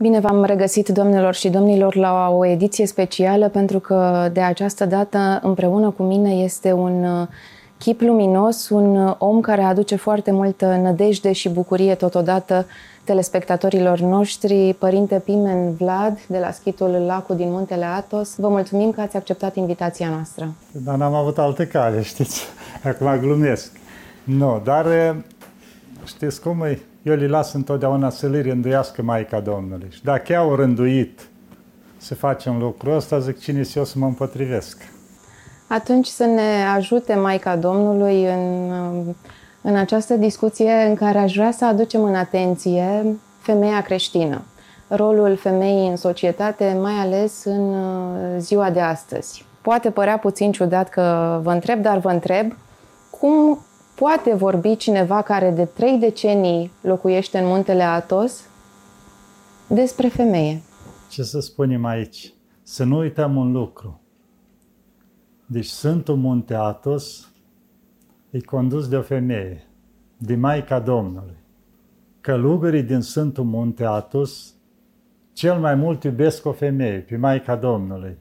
Bine v-am regăsit, domnilor și domnilor, la o ediție specială, pentru că de această dată, împreună cu mine, este un uh, chip luminos, un uh, om care aduce foarte multă nădejde și bucurie totodată telespectatorilor noștri, Părinte Pimen Vlad, de la schitul Lacul din Muntele Atos. Vă mulțumim că ați acceptat invitația noastră. Dar n-am avut altă cale, știți? Acum glumesc. Nu, dar știți cum e? Eu le las întotdeauna să le rânduiască Maica Domnului. Și dacă au rânduit să facem lucrul ăsta, zic cine eu să mă împotrivesc. Atunci să ne ajute Maica Domnului în, în această discuție în care aș vrea să aducem în atenție femeia creștină. Rolul femeii în societate, mai ales în uh, ziua de astăzi. Poate părea puțin ciudat că vă întreb, dar vă întreb cum Poate vorbi cineva care de trei decenii locuiește în muntele Atos despre femeie? Ce să spunem aici? Să nu uităm un lucru. Deci Sfântul Munte Atos e condus de o femeie, de Maica Domnului. Călugării din Sfântul Munte Atos cel mai mult iubesc o femeie, pe Maica Domnului.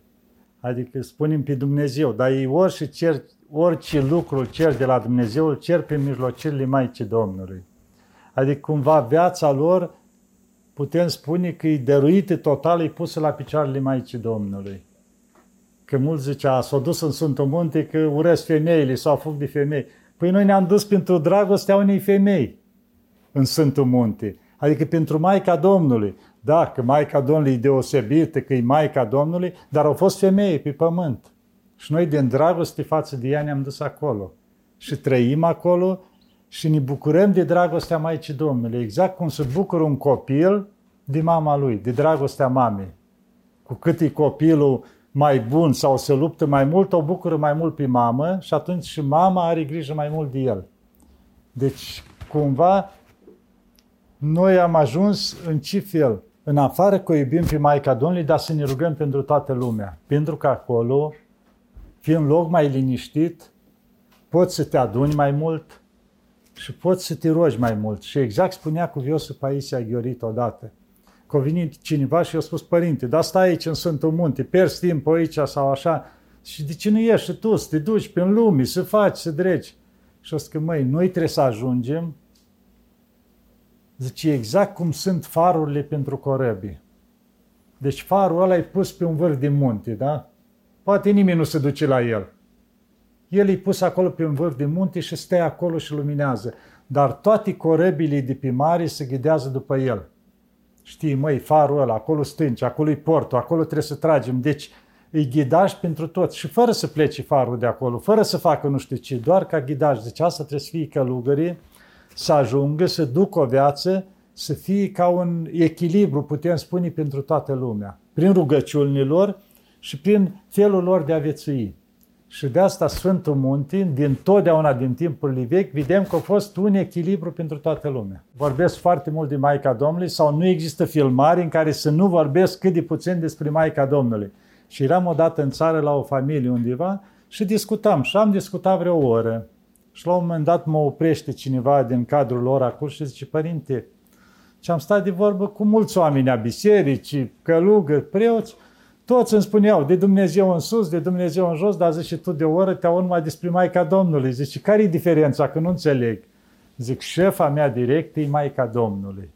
Adică spunem pe Dumnezeu, dar ei ori și cer orice lucru cer de la Dumnezeu, îl cer prin mijlocirile Maicii Domnului. Adică cumva viața lor putem spune că e dăruită total, e pusă la picioarele Maicii Domnului. Că mulți zicea, s-au dus în Sfântul Munte că urăsc femeile, s-au făcut de femei. Păi noi ne-am dus pentru dragostea unei femei în Sfântul Munte. Adică pentru Maica Domnului. Da, că Maica Domnului e deosebită, că e Maica Domnului, dar au fost femei pe pământ. Și noi, din dragoste față de ea, ne-am dus acolo. Și trăim acolo și ne bucurăm de dragostea Maicii Domnului. Exact cum se bucură un copil de mama lui, de dragostea mamei. Cu cât e copilul mai bun sau se luptă mai mult, o bucură mai mult pe mamă și atunci și mama are grijă mai mult de el. Deci, cumva, noi am ajuns în ce fel? În afară că o iubim pe Maica Domnului, dar să ne rugăm pentru toată lumea. Pentru că acolo fii în loc mai liniștit, poți să te aduni mai mult și poți să te rogi mai mult. Și exact spunea cuviosul Paisia Ghiorit odată. Că a venit cineva și a spus, părinte, dar stai aici în Sfântul Munte, pierzi timp aici sau așa, și de ce nu ieși și tu să te duci prin lume, să faci, să dregi? Și o că, măi, noi trebuie să ajungem, zice, exact cum sunt farurile pentru corăbii. Deci farul ăla e pus pe un vârf de munte, da? Poate nimeni nu se duce la el. El e pus acolo pe un vârf de munte și stă acolo și luminează. Dar toate corăbile de pe mare se ghidează după el. Știi, măi, farul ăla, acolo stânci, acolo e portul, acolo trebuie să tragem. Deci îi ghidaj pentru tot și fără să plece farul de acolo, fără să facă nu știu ce, doar ca ghidaj. Deci asta trebuie să fie călugării, să ajungă, să ducă o viață, să fie ca un echilibru, putem spune, pentru toată lumea. Prin rugăciunile lor, și prin felul lor de a viețui. Și de asta Sfântul Munte, din totdeauna din timpurile vechi, vedem că a fost un echilibru pentru toată lumea. Vorbesc foarte mult de Maica Domnului sau nu există filmare în care să nu vorbesc cât de puțin despre Maica Domnului. Și eram odată în țară la o familie undeva și discutam și am discutat vreo oră. Și la un moment dat mă oprește cineva din cadrul lor acolo și zice, părinte, și am stat de vorbă cu mulți oameni a bisericii, călugări, preoți, toți îmi spuneau, de Dumnezeu în sus, de Dumnezeu în jos, dar zice, tu de o oră te numai despre Maica Domnului. Zice, care e diferența? Că nu înțeleg. Zic, șefa mea direct e Maica Domnului.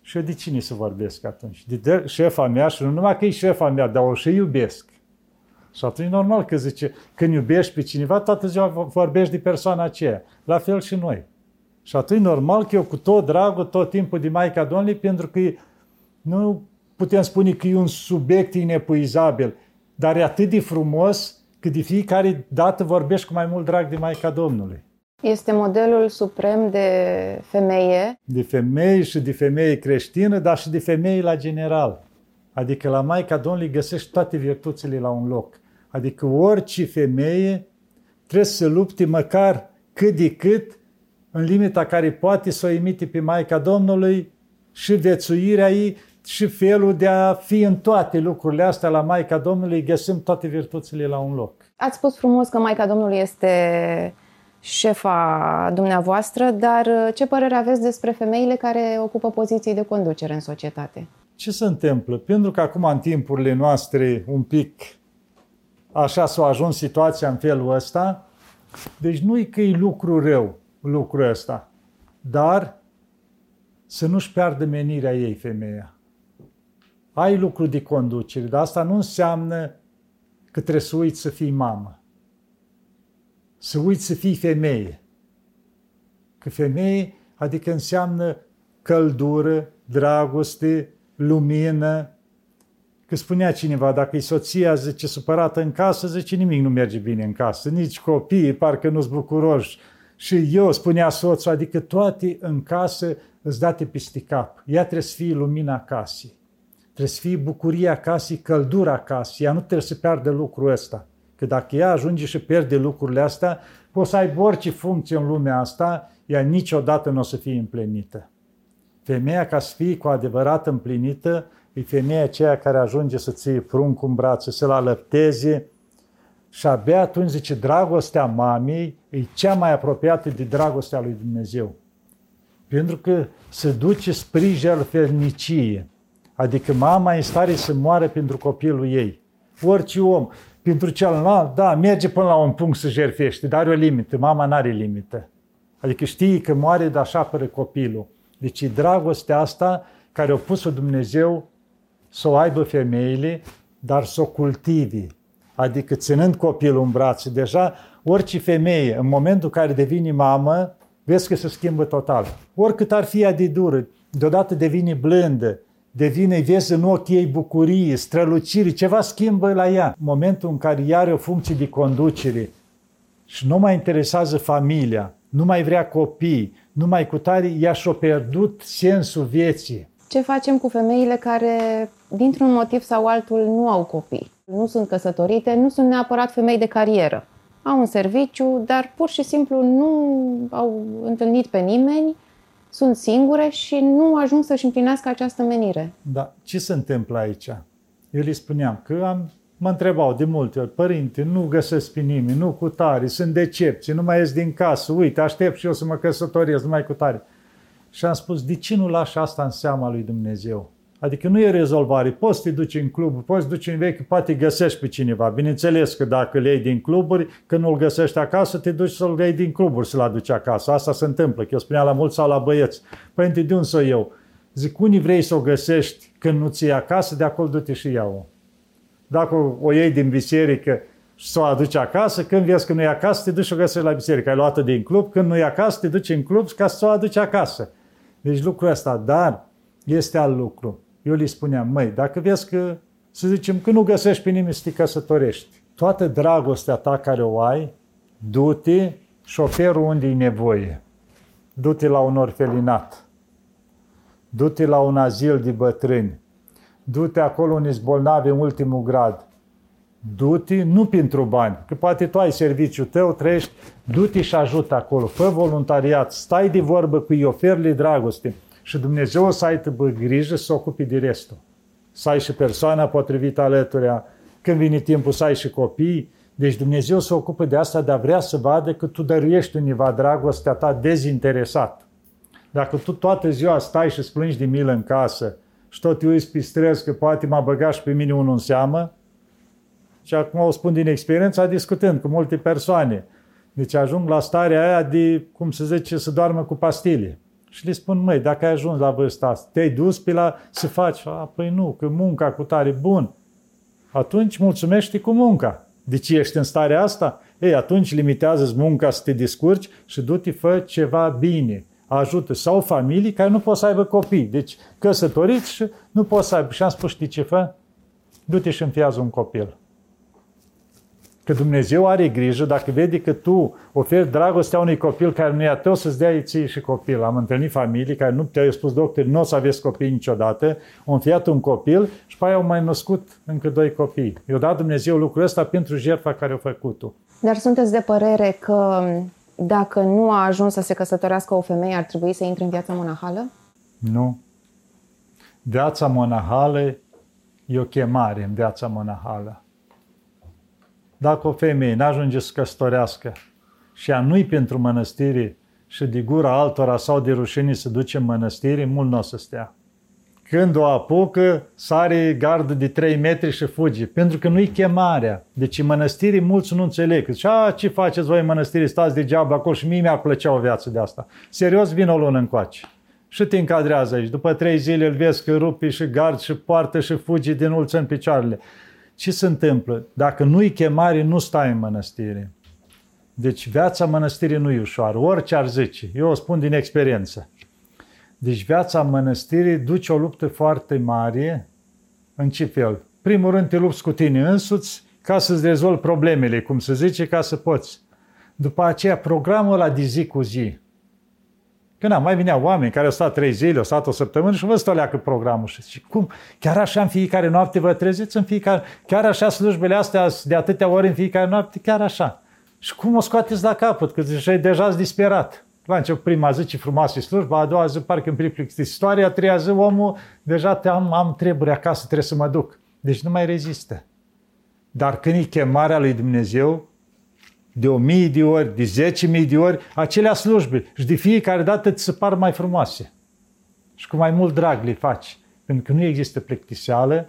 Și eu de cine să vorbesc atunci? De șefa mea și nu numai că e șefa mea, dar o și iubesc. Și atunci normal că zice, când iubești pe cineva, toată ziua vorbești de persoana aceea. La fel și noi. Și atunci normal că eu cu tot dragul, tot timpul de Maica Domnului, pentru că nu putem spune că e un subiect inepuizabil, dar e atât de frumos că de fiecare dată vorbești cu mai mult drag de Maica Domnului. Este modelul suprem de femeie. De femeie și de femeie creștină, dar și de femeie la general. Adică la Maica Domnului găsești toate virtuțile la un loc. Adică orice femeie trebuie să lupte măcar cât de cât în limita care poate să o imite pe Maica Domnului și viețuirea ei și felul de a fi în toate lucrurile astea la Maica Domnului, găsim toate virtuțile la un loc. Ați spus frumos că Maica Domnului este șefa dumneavoastră, dar ce părere aveți despre femeile care ocupă poziții de conducere în societate? ce se întâmplă? Pentru că acum în timpurile noastre un pic așa s-a ajuns situația în felul ăsta, deci nu-i că e lucru rău lucrul ăsta, dar să nu-și piardă menirea ei femeia. Ai lucru de conducere, dar asta nu înseamnă că trebuie să uiți să fii mamă. Să uiți să fii femeie. Că femeie, adică înseamnă căldură, dragoste, lumină. Că spunea cineva, dacă e soția, zice, supărată în casă, zice, nimic nu merge bine în casă, nici copiii, parcă nu-s bucuroși. Și eu, spunea soțul, adică toate în casă îți date peste cap. Ea trebuie să fie lumina casei. Trebuie să fie bucuria casei, căldura casei. Ea nu trebuie să piardă lucrul ăsta. Că dacă ea ajunge și pierde lucrurile astea, poți să aibă orice funcție în lumea asta, ea niciodată nu o să fie împlinită. Femeia, ca să fie cu adevărat împlinită, e femeia aceea care ajunge să ție pruncul în brațe, să-l alăpteze și abia atunci, zice, dragostea mamei e cea mai apropiată de dragostea lui Dumnezeu. Pentru că se duce sprijin fernicie. Adică mama e în stare să moare pentru copilul ei. Orice om, pentru celălalt, da, merge până la un punct să jerfește, dar are o limită. Mama nu are limită. Adică știi că moare, dar așa apără copilul. Deci e dragostea asta care a pus-o Dumnezeu să o aibă femeile, dar să o cultivi. Adică ținând copilul în brațe. Deja orice femeie, în momentul în care devine mamă, vezi că se schimbă total. Oricât ar fi ea de dură, deodată devine blândă, devine, vezi în ochii ei bucurie, strălucire, ceva schimbă la ea. În momentul în care ea are o funcție de conducere și nu mai interesează familia, nu mai vrea copii, nu mai cu tare, ea și-a pierdut sensul vieții. Ce facem cu femeile care, dintr-un motiv sau altul, nu au copii? Nu sunt căsătorite, nu sunt neapărat femei de carieră. Au un serviciu, dar pur și simplu nu au întâlnit pe nimeni, sunt singure și nu ajung să-și împlinească această menire. Da, ce se întâmplă aici? Eu le spuneam că am Mă întrebau de multe ori, părinte, nu găsesc pe nimeni, nu cu tare, sunt decepții, nu mai ies din casă, uite, aștept și eu să mă căsătoresc, numai cu tare. Și am spus, de ce nu lași asta în seama lui Dumnezeu? Adică nu e rezolvare. Poți să te duci în club, poți să te duci în vechi, poate găsești pe cineva. Bineînțeles că dacă le iei din cluburi, când nu-l găsești acasă, te duci să-l iei din cluburi să-l aduci acasă. Asta se întâmplă. Că eu spuneam la mulți sau la băieți. Părinte, de unde să eu? Zic, unii vrei să o găsești când nu ți acasă, de acolo du-te și iau dacă o iei din biserică și să o aduci acasă, când vezi că nu e acasă, te duci și o găsești la biserică. Ai luat-o din club, când nu e acasă, te duci în club ca să o aduci acasă. Deci lucrul ăsta, dar este alt lucru. Eu le spuneam, măi, dacă vezi că, să zicem, că nu găsești pe nimeni să te căsătorești, toată dragostea ta care o ai, du-te și oferă unde e nevoie. Du-te la un orfelinat. Du-te la un azil de bătrâni du-te acolo unde bolnavi în ultimul grad. Du-te nu pentru bani, că poate tu ai serviciul tău, trăiești, du-te și ajută acolo, fă voluntariat, stai de vorbă cu ei, oferli dragoste și Dumnezeu o să ai bă, grijă să ocupi de restul. Să ai și persoana potrivită alături, când vine timpul să ai și copii, deci Dumnezeu se ocupă de asta, dar vrea să vadă că tu dăruiești univa dragostea ta dezinteresat. Dacă tu toată ziua stai și îți plângi de milă în casă, și tot te uiți pe stres că poate m-a băgat și pe mine unul în seamă. Și acum o spun din experiență, discutând cu multe persoane. Deci ajung la starea aia de, cum se zice, să doarmă cu pastile. Și le spun, măi, dacă ai ajuns la vârsta asta, te-ai dus pe la să faci, a, păi nu, că munca cu tare bun. Atunci mulțumește cu munca. De ce ești în starea asta? Ei, atunci limitează munca să te descurci și du-te fă ceva bine ajută sau familii care nu pot să aibă copii. Deci căsătoriți și nu pot să aibă. Și am spus, știi ce fă? Du-te și înfiază un copil. Că Dumnezeu are grijă, dacă vede că tu oferi dragostea unui copil care nu e a tău, să-ți dea ție și copil. Am întâlnit familii care nu te-au spus, doctor, nu o să aveți copii niciodată, au înfiat un copil și pe aia au mai născut încă doi copii. I-a dat Dumnezeu lucrul ăsta pentru jertfa care a făcut-o. Dar sunteți de părere că dacă nu a ajuns să se căsătorească o femeie, ar trebui să intre în viața monahală? Nu. Viața monahală e o chemare în viața monahală. Dacă o femeie nu ajunge să căsătorească și ea nu-i pentru mănăstire și de gura altora sau de rușine să duce în mănăstire, mult nu o să stea. când o apucă, sare gardă de 3 metri și fuge. Pentru că nu-i chemarea. Deci în mănăstirii mulți nu înțeleg. Zice, a, ce faceți voi în mănăstiri? Stați degeaba acolo și mie mi-ar plăcea o viață de asta. Serios, vin o lună încoace. Și te încadrează aici. După trei zile îl vezi că rupi și gard și poartă și fuge din ulță în picioarele. Ce se întâmplă? Dacă nu-i chemare, nu stai în mănăstire. Deci viața mănăstirii nu e ușoară, orice ar zice. Eu o spun din experiență. Deci viața mănăstirii duce o luptă foarte mare. În ce fel? Primul rând te lupți cu tine însuți ca să-ți rezolvi problemele, cum se zice, ca să poți. După aceea, programul ăla de zi cu zi. Când am mai vineau oameni care au stat trei zile, au stat o săptămână și vă stăleacă programul. Și zice, cum? Chiar așa în fiecare noapte vă treziți în fiecare... Chiar așa slujbele astea de atâtea ori în fiecare noapte? Chiar așa. Și cum o scoateți la capăt? Că deja, deja ați disperat. La început, prima zi, ce frumoasă e slujba, a doua zi, parcă îmi plictisistoare, a treia zi, omul, deja te am, am treburi acasă, trebuie să mă duc. Deci nu mai rezistă. Dar când e chemarea lui Dumnezeu, de o mii de ori, de zece mii de ori, acelea slujbe. Și de fiecare dată ți se par mai frumoase. Și cu mai mult drag le faci. Pentru că nu există plictiseală,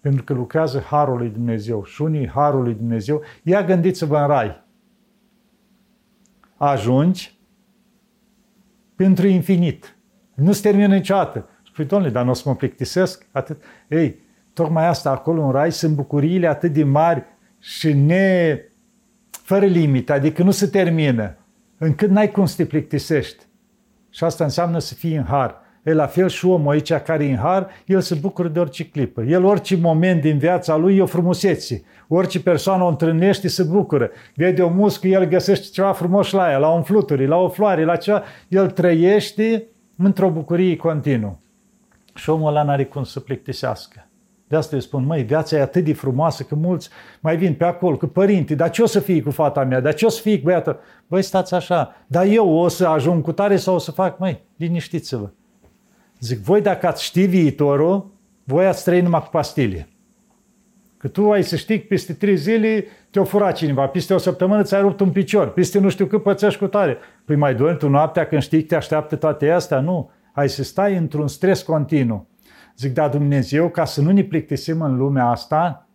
pentru că lucrează Harul lui Dumnezeu. Și unii Harul lui Dumnezeu. Ia gândiți-vă în rai. Ajungi pentru infinit. Nu se termină niciodată. Spui, domnule, dar nu o să mă plictisesc? Atât. Ei, tocmai asta acolo în rai sunt bucuriile atât de mari și ne fără limită, adică nu se termină, încât n-ai cum să te plictisești. Și asta înseamnă să fii în har. E la fel și omul aici care e în har, el se bucură de orice clipă. El orice moment din viața lui e o frumusețe. Orice persoană o întâlnește se bucură. Vede o muscă, el găsește ceva frumos la ea, la un fluturi, la o floare, la ceva. El trăiește într-o bucurie continuă. Și omul ăla n-are cum să plictisească. De asta îi spun, măi, viața e atât de frumoasă că mulți mai vin pe acolo, că părinte, dar ce o să fie cu fata mea, dar ce o să fie cu băiatul? Băi, stați așa, dar eu o să ajung cu tare sau o să fac, măi, liniștiți-vă. Zic, voi dacă ați ști viitorul, voi ați trăi numai cu pastile. Că tu ai să știi că peste trei zile te-o fura cineva, peste o săptămână ți-ai rupt un picior, peste nu știu cât pățești cu tare. Păi mai dormi tu noaptea când știi că te așteaptă toate astea? Nu. Ai să stai într-un stres continuu. Zic, da, Dumnezeu, ca să nu ne plictisim în lumea asta,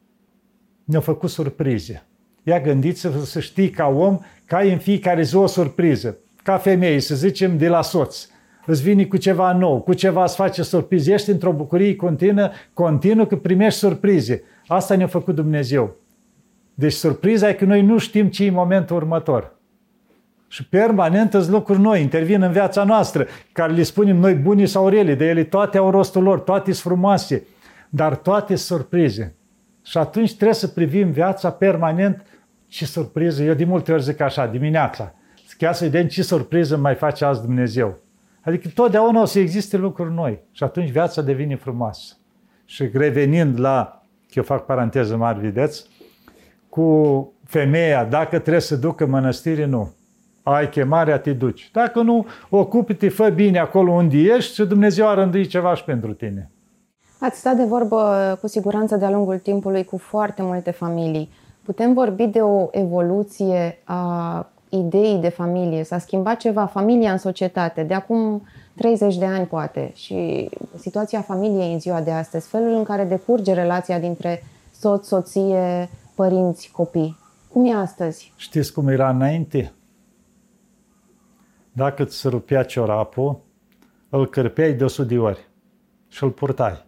ne-a făcut surprize. Ia gândiți-vă să știi ca om că ai în fiecare zi o surpriză. Ca femeie, să zicem, de la soț. Îți vine cu ceva nou, cu ceva îți face surprize. Ești într-o bucurie continuă, continuă că primești surprize. Asta ne-a făcut Dumnezeu. Deci surpriza e că noi nu știm ce e momentul următor. Și permanent îți lucruri noi intervin în viața noastră, care le spunem noi buni sau rele, de ele toate au rostul lor, toate sunt frumoase, dar toate surprize. Și atunci trebuie să privim viața permanent ce surpriză. Eu de multe ori zic așa, dimineața, chiar să vedem ce surpriză mai face azi Dumnezeu. Adică totdeauna o să existe lucruri noi și atunci viața devine frumoasă. Și revenind la, eu fac paranteză mare, vedeți, cu femeia, dacă trebuie să ducă mănăstire, nu ai chemarea, te duci. Dacă nu, ocupi-te, fă bine acolo unde ești și Dumnezeu a rânduit ceva și pentru tine. Ați stat de vorbă cu siguranță de-a lungul timpului cu foarte multe familii. Putem vorbi de o evoluție a ideii de familie? S-a schimbat ceva familia în societate de acum 30 de ani poate și situația familiei în ziua de astăzi, felul în care decurge relația dintre soț, soție, părinți, copii. Cum e astăzi? Știți cum era înainte? Dacă îți rupea ciorapul, îl cărpeai de 100 de ori și îl purtai.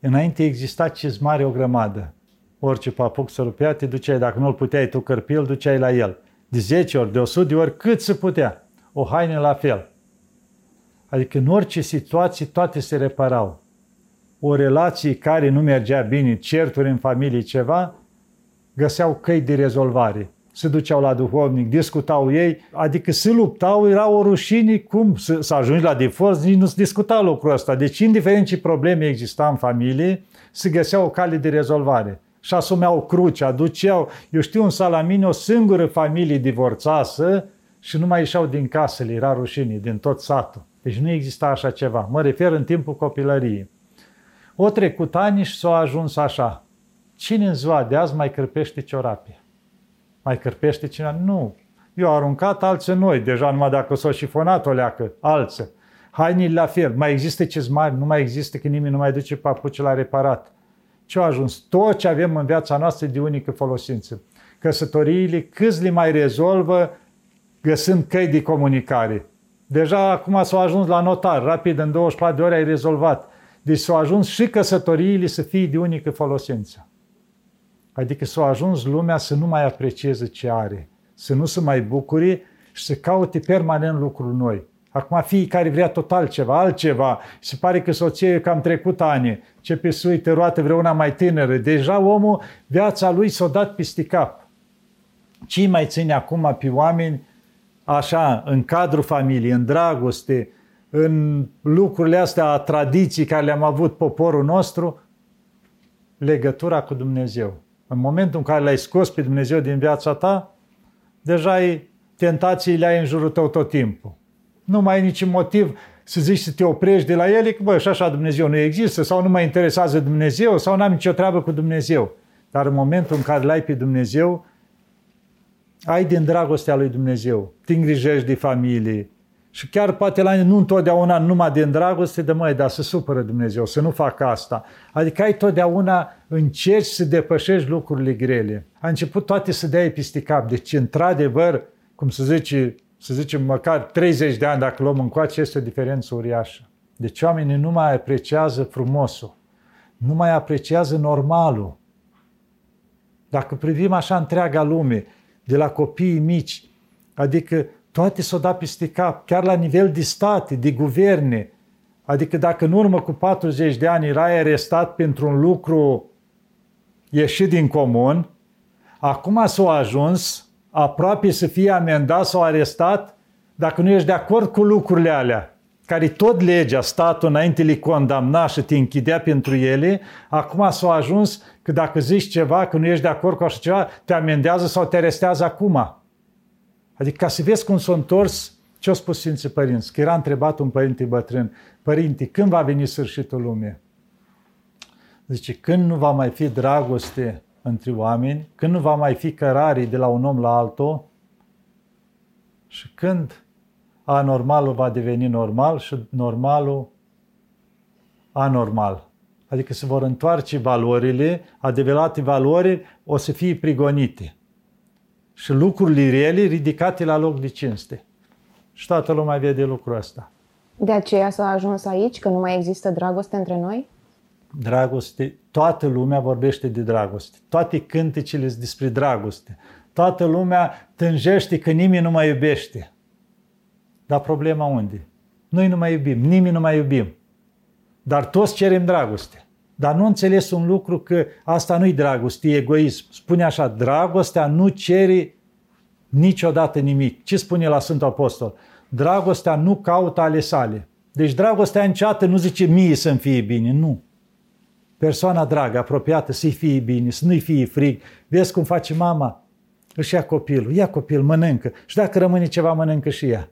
Înainte exista cizmare o grămadă. Orice papuc să rupea, te duceai, dacă nu-l puteai tu cărpi, îl duceai la el. De 10 ori, de 100 de ori, cât se putea. O haină la fel. Adică în orice situație toate se reparau. O relație care nu mergea bine, certuri în familie, ceva, găseau căi de rezolvare se duceau la duhovnic, discutau ei, adică se luptau, era o rușine cum să, să ajungi la divorț, nici nu se discuta lucrul ăsta. Deci, indiferent ce probleme exista în familie, se găsea o cale de rezolvare. Și asumeau crucea, aduceau, eu știu, în Salamine o singură familie divorțasă și nu mai ieșeau din casele, era rușine, din tot satul. Deci nu exista așa ceva. Mă refer în timpul copilăriei. O trecut ani și s-a ajuns așa. Cine în ziua de azi mai cărpește ciorapii? Mai cărpește cineva? Nu. Eu am aruncat alții noi, deja numai dacă s-o șifonat o leacă, alții. hainele la fel, mai există cezmari, nu mai există că nimeni nu mai duce papuci la reparat. Ce a ajuns? Tot ce avem în viața noastră de unică folosință. Căsătoriile, câți le mai rezolvă găsând căi de comunicare. Deja acum s-au ajuns la notar, rapid, în 24 de ore ai rezolvat. Deci s-au ajuns și căsătoriile să fie de unică folosință. Adică s-au ajuns lumea să nu mai aprecieze ce are, să nu se mai bucure și să caute permanent lucruri noi. Acum fiecare vrea total ceva, altceva. Se pare că soția e cam trecut ani. Ce pe suite roată vrea una mai tânără. Deja omul, viața lui s-a dat peste cap. Ce mai ține acum pe oameni așa, în cadrul familiei, în dragoste, în lucrurile astea, tradiții care le-am avut poporul nostru, legătura cu Dumnezeu. În momentul în care l-ai scos pe Dumnezeu din viața ta, deja ai tentațiile ai în jurul tău tot timpul. Nu mai ai niciun motiv să zici să te oprești de la ele, că bă, și așa Dumnezeu nu există, sau nu mă interesează Dumnezeu, sau n-am nicio treabă cu Dumnezeu. Dar în momentul în care l-ai pe Dumnezeu, ai din dragostea lui Dumnezeu, te îngrijești de familie, și chiar poate la nu întotdeauna numai din dragoste, de măi, dar să supără Dumnezeu, să nu facă asta. Adică ai totdeauna încerci să depășești lucrurile grele. A început toate să dea peste cap. Deci, într-adevăr, cum să zice, să zicem, măcar 30 de ani, dacă luăm încoace, este o diferență uriașă. Deci oamenii nu mai apreciază frumosul, nu mai apreciază normalul. Dacă privim așa întreaga lume, de la copiii mici, adică toate s-au dat peste cap, chiar la nivel de state, de guverne. Adică dacă în urmă cu 40 de ani erai arestat pentru un lucru ieșit din comun, acum s-au ajuns aproape să fie amendat sau arestat dacă nu ești de acord cu lucrurile alea, care tot legea, statul înainte le condamna și te închidea pentru ele, acum s-au ajuns că dacă zici ceva, că nu ești de acord cu așa ceva, te amendează sau te arestează acum. Adică ca să vezi cum s-a întors ce au spus Sfinții Părinți. Că era întrebat un părinte bătrân, Părinte, când va veni sfârșitul lumii? Zice, când nu va mai fi dragoste între oameni, când nu va mai fi cărare de la un om la altul și când anormalul va deveni normal și normalul anormal. Adică se vor întoarce valorile, adevărate valori o să fie prigonite și lucrurile rele ridicate la loc de cinste. Și toată lumea vede lucrul ăsta. De aceea s-a ajuns aici, că nu mai există dragoste între noi? Dragoste, toată lumea vorbește de dragoste. Toate cântecele sunt despre dragoste. Toată lumea tânjește că nimeni nu mai iubește. Dar problema unde? Noi nu mai iubim, nimeni nu mai iubim. Dar toți cerem dragoste. Dar nu înțeles un lucru că asta nu-i dragoste, e egoism. Spune așa, dragostea nu cere niciodată nimic. Ce spune la Sfântul Apostol? Dragostea nu caută ale sale. Deci dragostea niciodată nu zice mie să-mi fie bine, nu. Persoana dragă, apropiată, să-i fie bine, să nu-i fie frig. Vezi cum face mama? Își ia copilul, ia copil, mănâncă. Și dacă rămâne ceva, mănâncă și ea.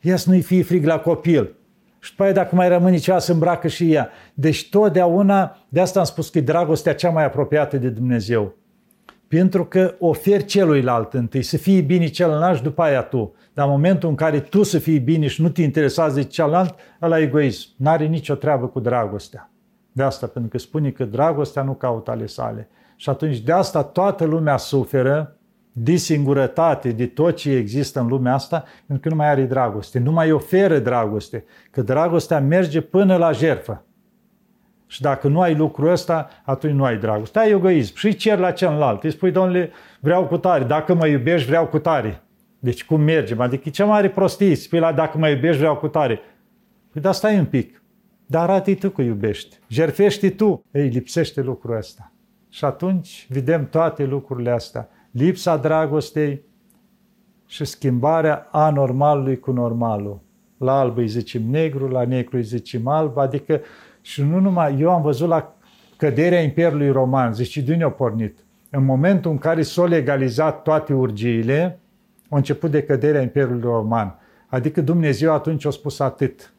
Ia să nu-i fie frig la copil. Și după aia, dacă mai rămâne ceva, să îmbracă și ea. Deci totdeauna, de asta am spus că e dragostea cea mai apropiată de Dumnezeu. Pentru că oferi celuilalt întâi, să fie bine celălalt și după aia tu. Dar în momentul în care tu să fii bine și nu te interesează de celălalt, ăla egoism. N-are nicio treabă cu dragostea. De asta, pentru că spune că dragostea nu caută ale sale. Și atunci de asta toată lumea suferă de singurătate, de tot ce există în lumea asta, pentru că nu mai are dragoste, nu mai oferă dragoste, că dragostea merge până la jertfă. Și dacă nu ai lucrul ăsta, atunci nu ai dragoste. Ai egoism și cer la celălalt. Îi spui, domnule, vreau cu tare. Dacă mă iubești, vreau cu tare. Deci cum mergem? Adică e cea mare prostie. Spui la dacă mă iubești, vreau cu tare. Păi dar stai un pic. Dar arată tu că iubești. Jerfești tu. Ei, lipsește lucrul ăsta. Și atunci vedem toate lucrurile astea lipsa dragostei și schimbarea anormalului cu normalul. La alb îi zicem negru, la negru îi zicem alb, adică și nu numai, eu am văzut la căderea Imperiului Roman, zice, de unde a pornit? În momentul în care s-au legalizat toate urgiile, a început de căderea Imperiului Roman. Adică Dumnezeu atunci a spus atât.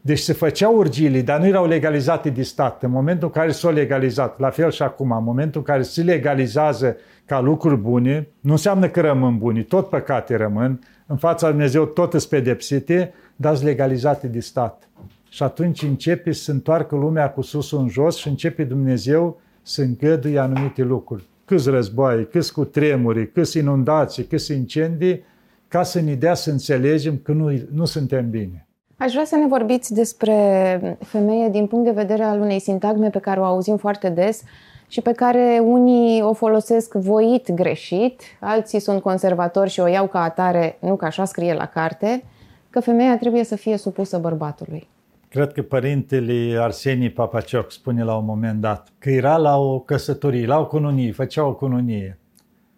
Deci se făceau urgilii, dar nu erau legalizate de stat. În momentul în care s-au legalizat, la fel și acum, în momentul în care se legalizează ca lucruri bune, nu înseamnă că rămân buni, tot păcate rămân, în fața Lui Dumnezeu tot sunt pedepsite, dar sunt legalizate de stat. Și atunci începe să întoarcă lumea cu sus în jos și începe Dumnezeu să îngăduie anumite lucruri. Câți războaie, câți cu tremuri, câți inundații, câți incendii, ca să ne dea să înțelegem că nu, nu suntem bine. Aș vrea să ne vorbiți despre femeie din punct de vedere al unei sintagme pe care o auzim foarte des și pe care unii o folosesc voit greșit, alții sunt conservatori și o iau ca atare, nu că așa scrie la carte, că femeia trebuie să fie supusă bărbatului. Cred că părintele Arsenie Papacioc spune la un moment dat că era la o căsătorie, la o cununie, făcea o cununie.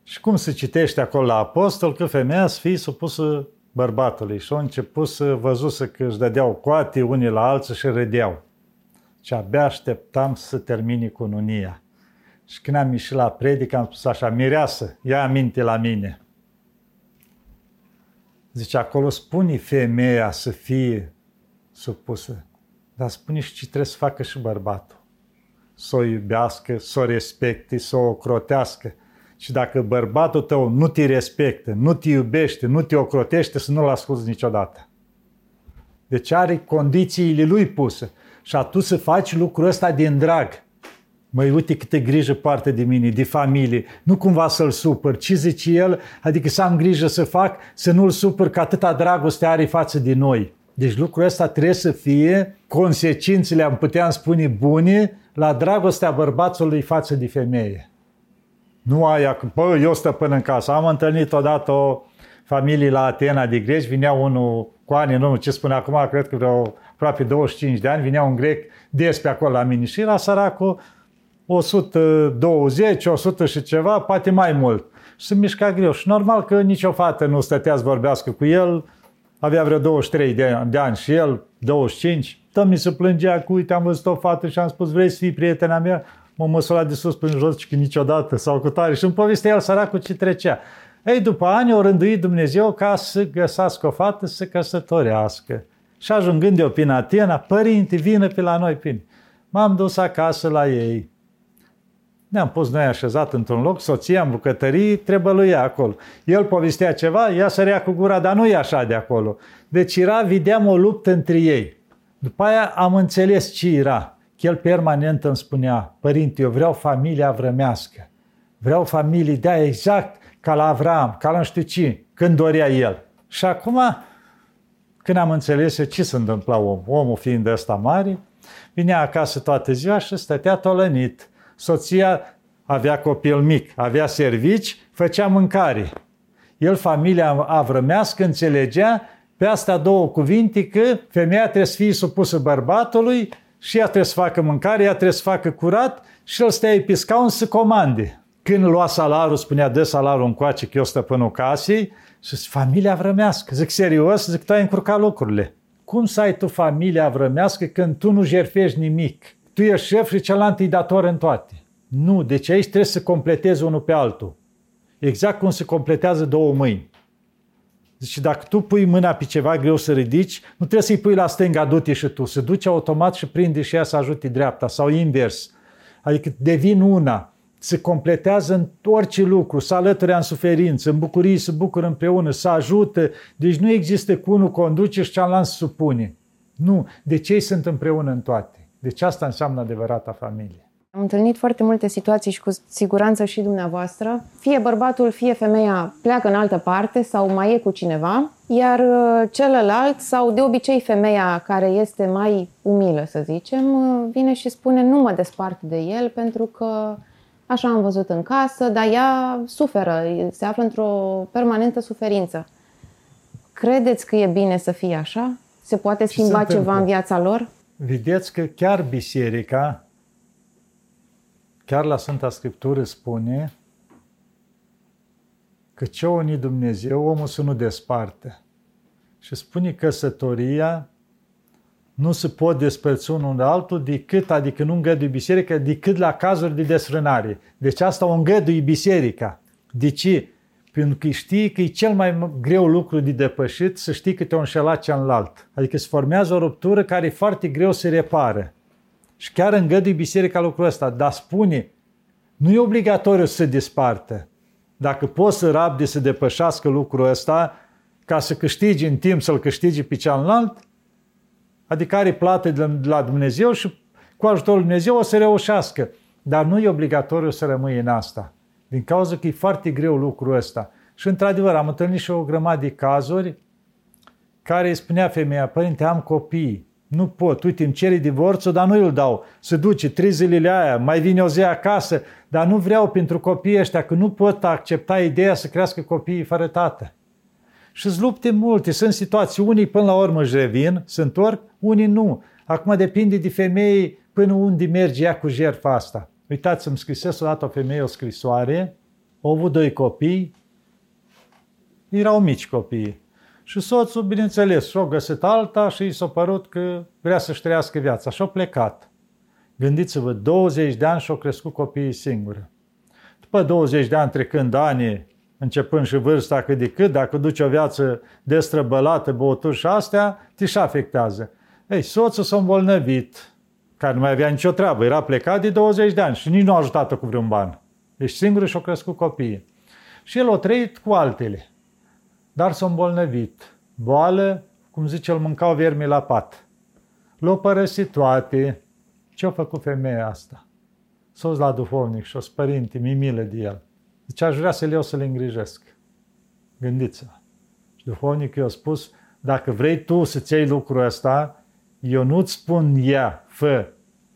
Și cum se citește acolo la apostol că femeia să fie supusă bărbatului și au început să văzusă că își dădeau coate unii la alții și râdeau. Și abia așteptam să termine cununia. Și când am ieșit la predică, am spus așa, mireasă, ia aminte la mine. Zice, acolo spune femeia să fie supusă, dar spune și ce trebuie să facă și bărbatul. Să o iubească, să o respecte, să o crotească. Și dacă bărbatul tău nu te respectă, nu te iubește, nu te ocrotește, să nu-l asculți niciodată. Deci are condițiile lui puse. Și atunci să faci lucrul ăsta din drag. Măi, uite câtă grijă poartă de mine, de familie. Nu cumva să-l supăr. Ce zice el? Adică să am grijă să fac, să nu-l supăr, că atâta dragoste are față de noi. Deci lucrul ăsta trebuie să fie consecințele, am putea spune, bune la dragostea bărbațului față de femeie. Nu aia, bă, eu stăpân în casă. Am întâlnit odată o familie la Atena de greci, vinea unul cu ani în urmă, ce spune acum, cred că vreo aproape 25 de ani, vinea un grec des pe acolo la mine și era săracul 120, 100 și ceva, poate mai mult. Și se mișca greu. Și normal că nicio fată nu stătea să vorbească cu el, avea vreo 23 de ani, de ani și el 25. Tot mi se plângea cu, uite, am văzut o fată și am spus, vrei să fii prietena mea? Mă măsura de sus până jos, că niciodată, sau cu tare. Și în povestea el săracul ce trecea. Ei, după ani, o rânduit Dumnezeu ca să găsească o fată să se căsătorească. Și ajungând eu prin Atena, părinte, vină pe la noi, prin. M-am dus acasă la ei. Ne-am pus noi așezat într-un loc, soția în bucătărie, trebuie lui ea acolo. El povestea ceva, ea sărea cu gura, dar nu e așa de acolo. Deci era, vedeam o luptă între ei. După aia am înțeles ce era el permanent îmi spunea, părinte, eu vreau familia vrămească. Vreau familie de exact ca la Avram, ca la nu știu ce, când dorea el. Și acum, când am înțeles ce se întâmpla om, omul fiind ăsta mare, vinea acasă toată ziua și stătea tolănit. Soția avea copil mic, avea servici, făcea mâncare. El, familia avrămească, înțelegea pe astea două cuvinte că femeia trebuie să fie supusă bărbatului și ea trebuie să facă mâncare, ea trebuie să facă curat și el stea pe scaun să comande. Când lua salarul, spunea, dă salarul încoace că eu stăpânul casei și zic, familia vrămească. Zic, serios? Zic, tu ai încurcat lucrurile. Cum să ai tu familia vrămească când tu nu jerfești nimic? Tu ești șef și celălalt e dator în toate. Nu, deci aici trebuie să completezi unul pe altul. Exact cum se completează două mâini. Deci dacă tu pui mâna pe ceva greu să ridici, nu trebuie să-i pui la stânga, du-te și tu. Se duce automat și prinde și ea să ajute dreapta sau invers. Adică devin una, se completează în orice lucru, să alăture în suferință, în bucurii să bucură împreună, să ajută. Deci nu există cu unul conduce și cealaltă se supune. Nu, de ce sunt împreună în toate. Deci asta înseamnă adevărata familie. Am întâlnit foarte multe situații și cu siguranță și dumneavoastră. Fie bărbatul, fie femeia pleacă în altă parte sau mai e cu cineva, iar uh, celălalt sau de obicei femeia care este mai umilă, să zicem, uh, vine și spune nu mă despart de el pentru că așa am văzut în casă, dar ea suferă, se află într-o permanentă suferință. Credeți că e bine să fie așa? Se poate schimba ceva în viața lor? Vedeți că chiar biserica chiar la Sfânta Scriptură spune că ce o unit Dumnezeu, omul să nu desparte. Și spune că căsătoria nu se pot despărți unul de altul decât, adică nu îngăduie biserica, decât la cazuri de desfrânare. Deci asta o îngăduie biserica. De ce? Pentru că știi că e cel mai greu lucru de depășit să știi că te-a înșelat cealalt. Adică se formează o ruptură care e foarte greu să repare. Și chiar îngădui biserica lucrul ăsta, dar spune, nu e obligatoriu să se disparte. Dacă poți să rabde să depășească lucrul ăsta, ca să câștigi în timp să-l câștigi pe cealalt, adică are plată de la Dumnezeu și cu ajutorul Dumnezeu o să reușească. Dar nu e obligatoriu să rămâi în asta. Din cauza că e foarte greu lucrul ăsta. Și într-adevăr, am întâlnit și o grămadă de cazuri care îi spunea femeia, părinte, am copii, nu pot, uite, îmi cere divorțul, dar nu îl dau. Se duce trei zilele aia, mai vine o zi acasă, dar nu vreau pentru copiii ăștia, că nu pot accepta ideea să crească copiii fără tată. Și îți lupte multe, sunt situații, unii până la urmă își revin, se întorc, unii nu. Acum depinde de femei până unde merge ea cu jertfa asta. Uitați, îmi scrisese odată o femeie o scrisoare, au avut doi copii, erau mici copii. Și soțul, bineînțeles, și-a găsit alta și i s-a părut că vrea să-și trăiască viața. Și-a plecat. Gândiți-vă, 20 de ani și-au crescut copiii singuri. După 20 de ani, trecând ani, începând și vârsta cât de cât, dacă duci o viață destrăbălată, băuturi și astea, te și afectează. Ei, soțul s-a îmbolnăvit, care nu mai avea nicio treabă, era plecat de 20 de ani și nici nu a ajutat-o cu vreun ban. Deci singur și-a crescut copiii. Și el a trăit cu altele, dar s-a îmbolnăvit. Boală, cum zice, îl mâncau vermi la pat. L-au părăsit toate. Ce-a făcut femeia asta? S-a la duhovnic și-o părinte, mi milă de el. Deci aș vrea să-l iau să-l îngrijesc. Gândiți-vă. Și duhovnicul i-a spus, dacă vrei tu să-ți iei lucrul ăsta, eu nu-ți spun ea, fă,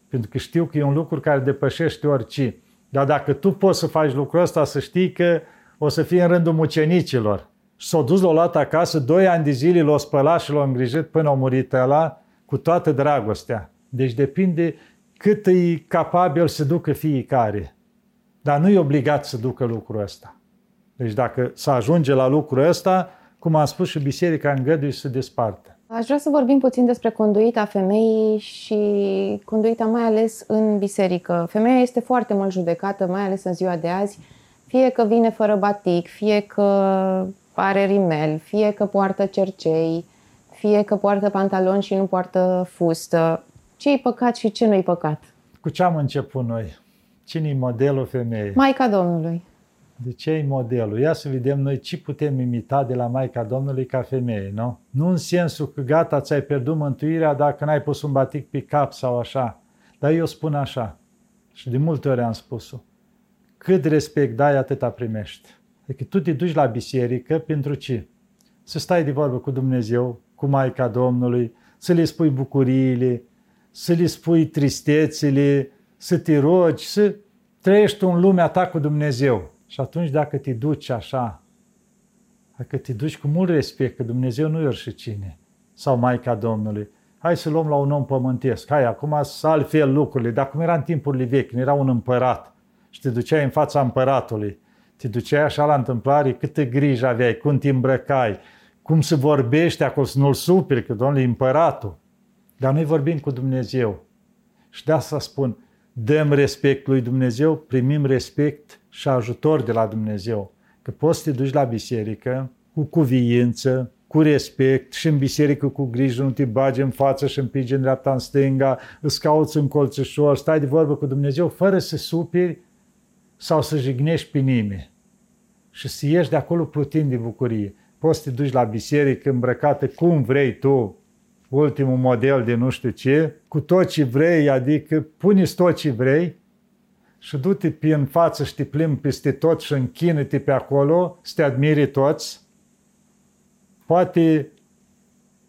pentru că știu că e un lucru care depășește orice. Dar dacă tu poți să faci lucrul ăsta, să știi că o să fie în rândul mucenicilor. Și s-au dus, l-au luat acasă, doi ani de zile l-au spălat și l-au îngrijit până au murit ăla, cu toată dragostea. Deci depinde cât e capabil să ducă fiecare. Dar nu e obligat să ducă lucrul ăsta. Deci dacă să ajunge la lucrul ăsta, cum am spus și biserica îngăduie să se desparte. Aș vrea să vorbim puțin despre conduita femeii și conduita mai ales în biserică. Femeia este foarte mult judecată, mai ales în ziua de azi, fie că vine fără batic, fie că are rimel, fie că poartă cercei, fie că poartă pantaloni și nu poartă fustă. ce e păcat și ce nu-i păcat? Cu ce am început noi? Cine e modelul femeii? Maica Domnului. De ce e modelul? Ia să vedem noi ce putem imita de la Maica Domnului ca femeie, nu? Nu în sensul că gata, ți-ai pierdut mântuirea dacă n-ai pus un batic pe cap sau așa. Dar eu spun așa, și de multe ori am spus-o, cât respect dai, atâta primești. Adică tu te duci la biserică pentru ce? Să stai de vorbă cu Dumnezeu, cu Maica Domnului, să le spui bucuriile, să le spui tristețile, să te rogi, să trăiești în lumea ta cu Dumnezeu. Și atunci dacă te duci așa, dacă te duci cu mult respect, că Dumnezeu nu e cine, sau Maica Domnului, hai să luăm la un om pământesc, hai, acum să altfel lucrurile, dar cum era în timpurile vechi, când era un împărat și te duceai în fața împăratului, te duceai așa la întâmplare, câtă grijă aveai, cum te îmbrăcai, cum se vorbește acolo, să nu-l superi, că domnule, împăratul. Dar noi vorbim cu Dumnezeu. Și de asta spun, dăm respect lui Dumnezeu, primim respect și ajutor de la Dumnezeu. Că poți să te duci la biserică cu cuviință, cu respect și în biserică cu grijă, nu te bagi în față și împingi în dreapta, în stânga, îți cauți în colțușor, stai de vorbă cu Dumnezeu fără să superi sau să jignești pe nimeni. Și să ieși de acolo plutind de bucurie. Poți să te duci la biserică îmbrăcată cum vrei tu, ultimul model de nu știu ce, cu tot ce vrei, adică pune tot ce vrei și du-te pe în față și te plimbi peste tot și închină-te pe acolo, să te admiri toți. Poate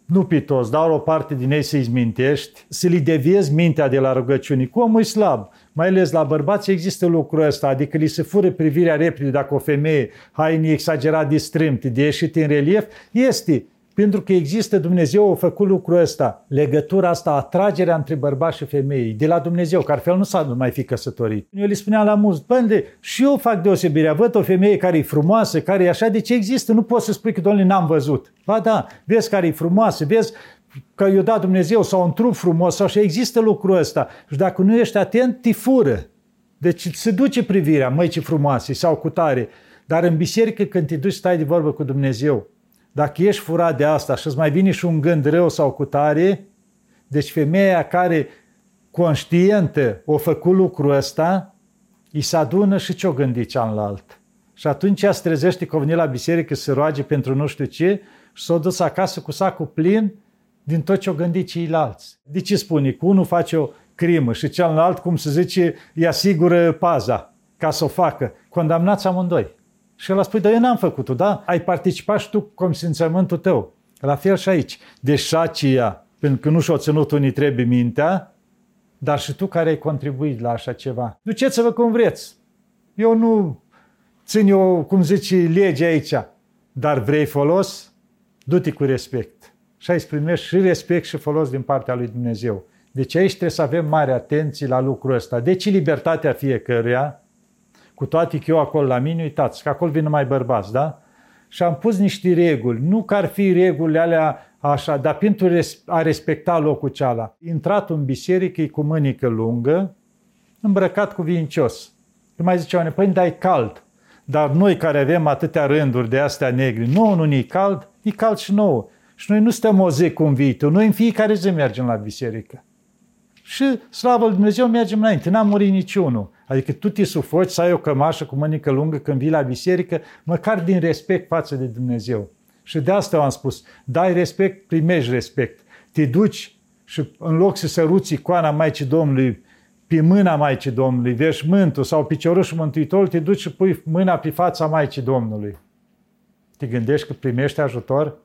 nu pe toți, dar o parte din ei să-i mintești, să li deviezi mintea de la rugăciune. Cu omul slab, mai ales la bărbați există lucrul ăsta, adică li se fură privirea repede dacă o femeie haine exagerat de strâmte, de ieșit în relief, este pentru că există Dumnezeu a făcut lucrul ăsta, legătura asta, atragerea între bărbați și femei, de la Dumnezeu, că altfel nu s-ar mai fi căsătorit. Eu le spuneam la mulți, bănde, și eu fac deosebirea, văd o femeie care e frumoasă, care e așa, de ce există? Nu poți să spui că, domnule, n-am văzut. Ba da, vezi care e frumoasă, vezi că i-a dat Dumnezeu sau un trup frumos sau așa, există lucrul ăsta. Și dacă nu ești atent, te fură. Deci se duce privirea, măi ce frumoase sau cu tare. Dar în biserică, când te duci, stai de vorbă cu Dumnezeu. Dacă ești furat de asta și îți mai vine și un gând rău sau cu tare, deci femeia care conștientă o făcut lucrul ăsta, îi se adună și ce-o gândi cealaltă. Și atunci ea se trezește că veni la biserică să se roage pentru nu știu ce și s-a dus acasă cu sacul plin din tot ce-o gândi ceilalți. De ce spune? Că unul face o crimă și celălalt, cum se zice, îi asigură paza ca să o facă. Condamnați amândoi. Și el a spus, dar eu n-am făcut-o, da? Ai participat și tu cu consimțământul tău. La fel și aici. Deci ea, pentru că nu și-o ținut unii trebuie mintea, dar și tu care ai contribuit la așa ceva. Duceți-vă cum vreți. Eu nu țin eu, cum zice, lege aici, dar vrei folos? Du-te cu respect. Și ai primești și respect și folos din partea lui Dumnezeu. Deci aici trebuie să avem mare atenție la lucrul ăsta. Deci libertatea fiecăruia, cu toate că eu acolo la mine, uitați, că acolo vin numai bărbați, da? Și am pus niște reguli. Nu că ar fi regulile alea așa, dar pentru a respecta locul ceala. Intrat în biserică, e cu mânică lungă, îmbrăcat cu vincios. Că mai zice oameni, păi dai cald. Dar noi care avem atâtea rânduri de astea negri, nu, nu e cald, e cald și nouă. Și noi nu stăm o zi cu un viitor, noi în fiecare zi mergem la biserică. Și, slavă lui Dumnezeu, mergem înainte, n-am murit niciunul. Adică tu te sufoci să ai o cămașă cu mânică lungă când vii la biserică, măcar din respect față de Dumnezeu. Și de asta am spus, dai respect, primești respect. Te duci și în loc să săruți icoana Maicii Domnului pe mâna Maicii Domnului, veșmântul sau piciorușul Mântuitorului, te duci și pui mâna pe fața Maicii Domnului. Te gândești că primești ajutor?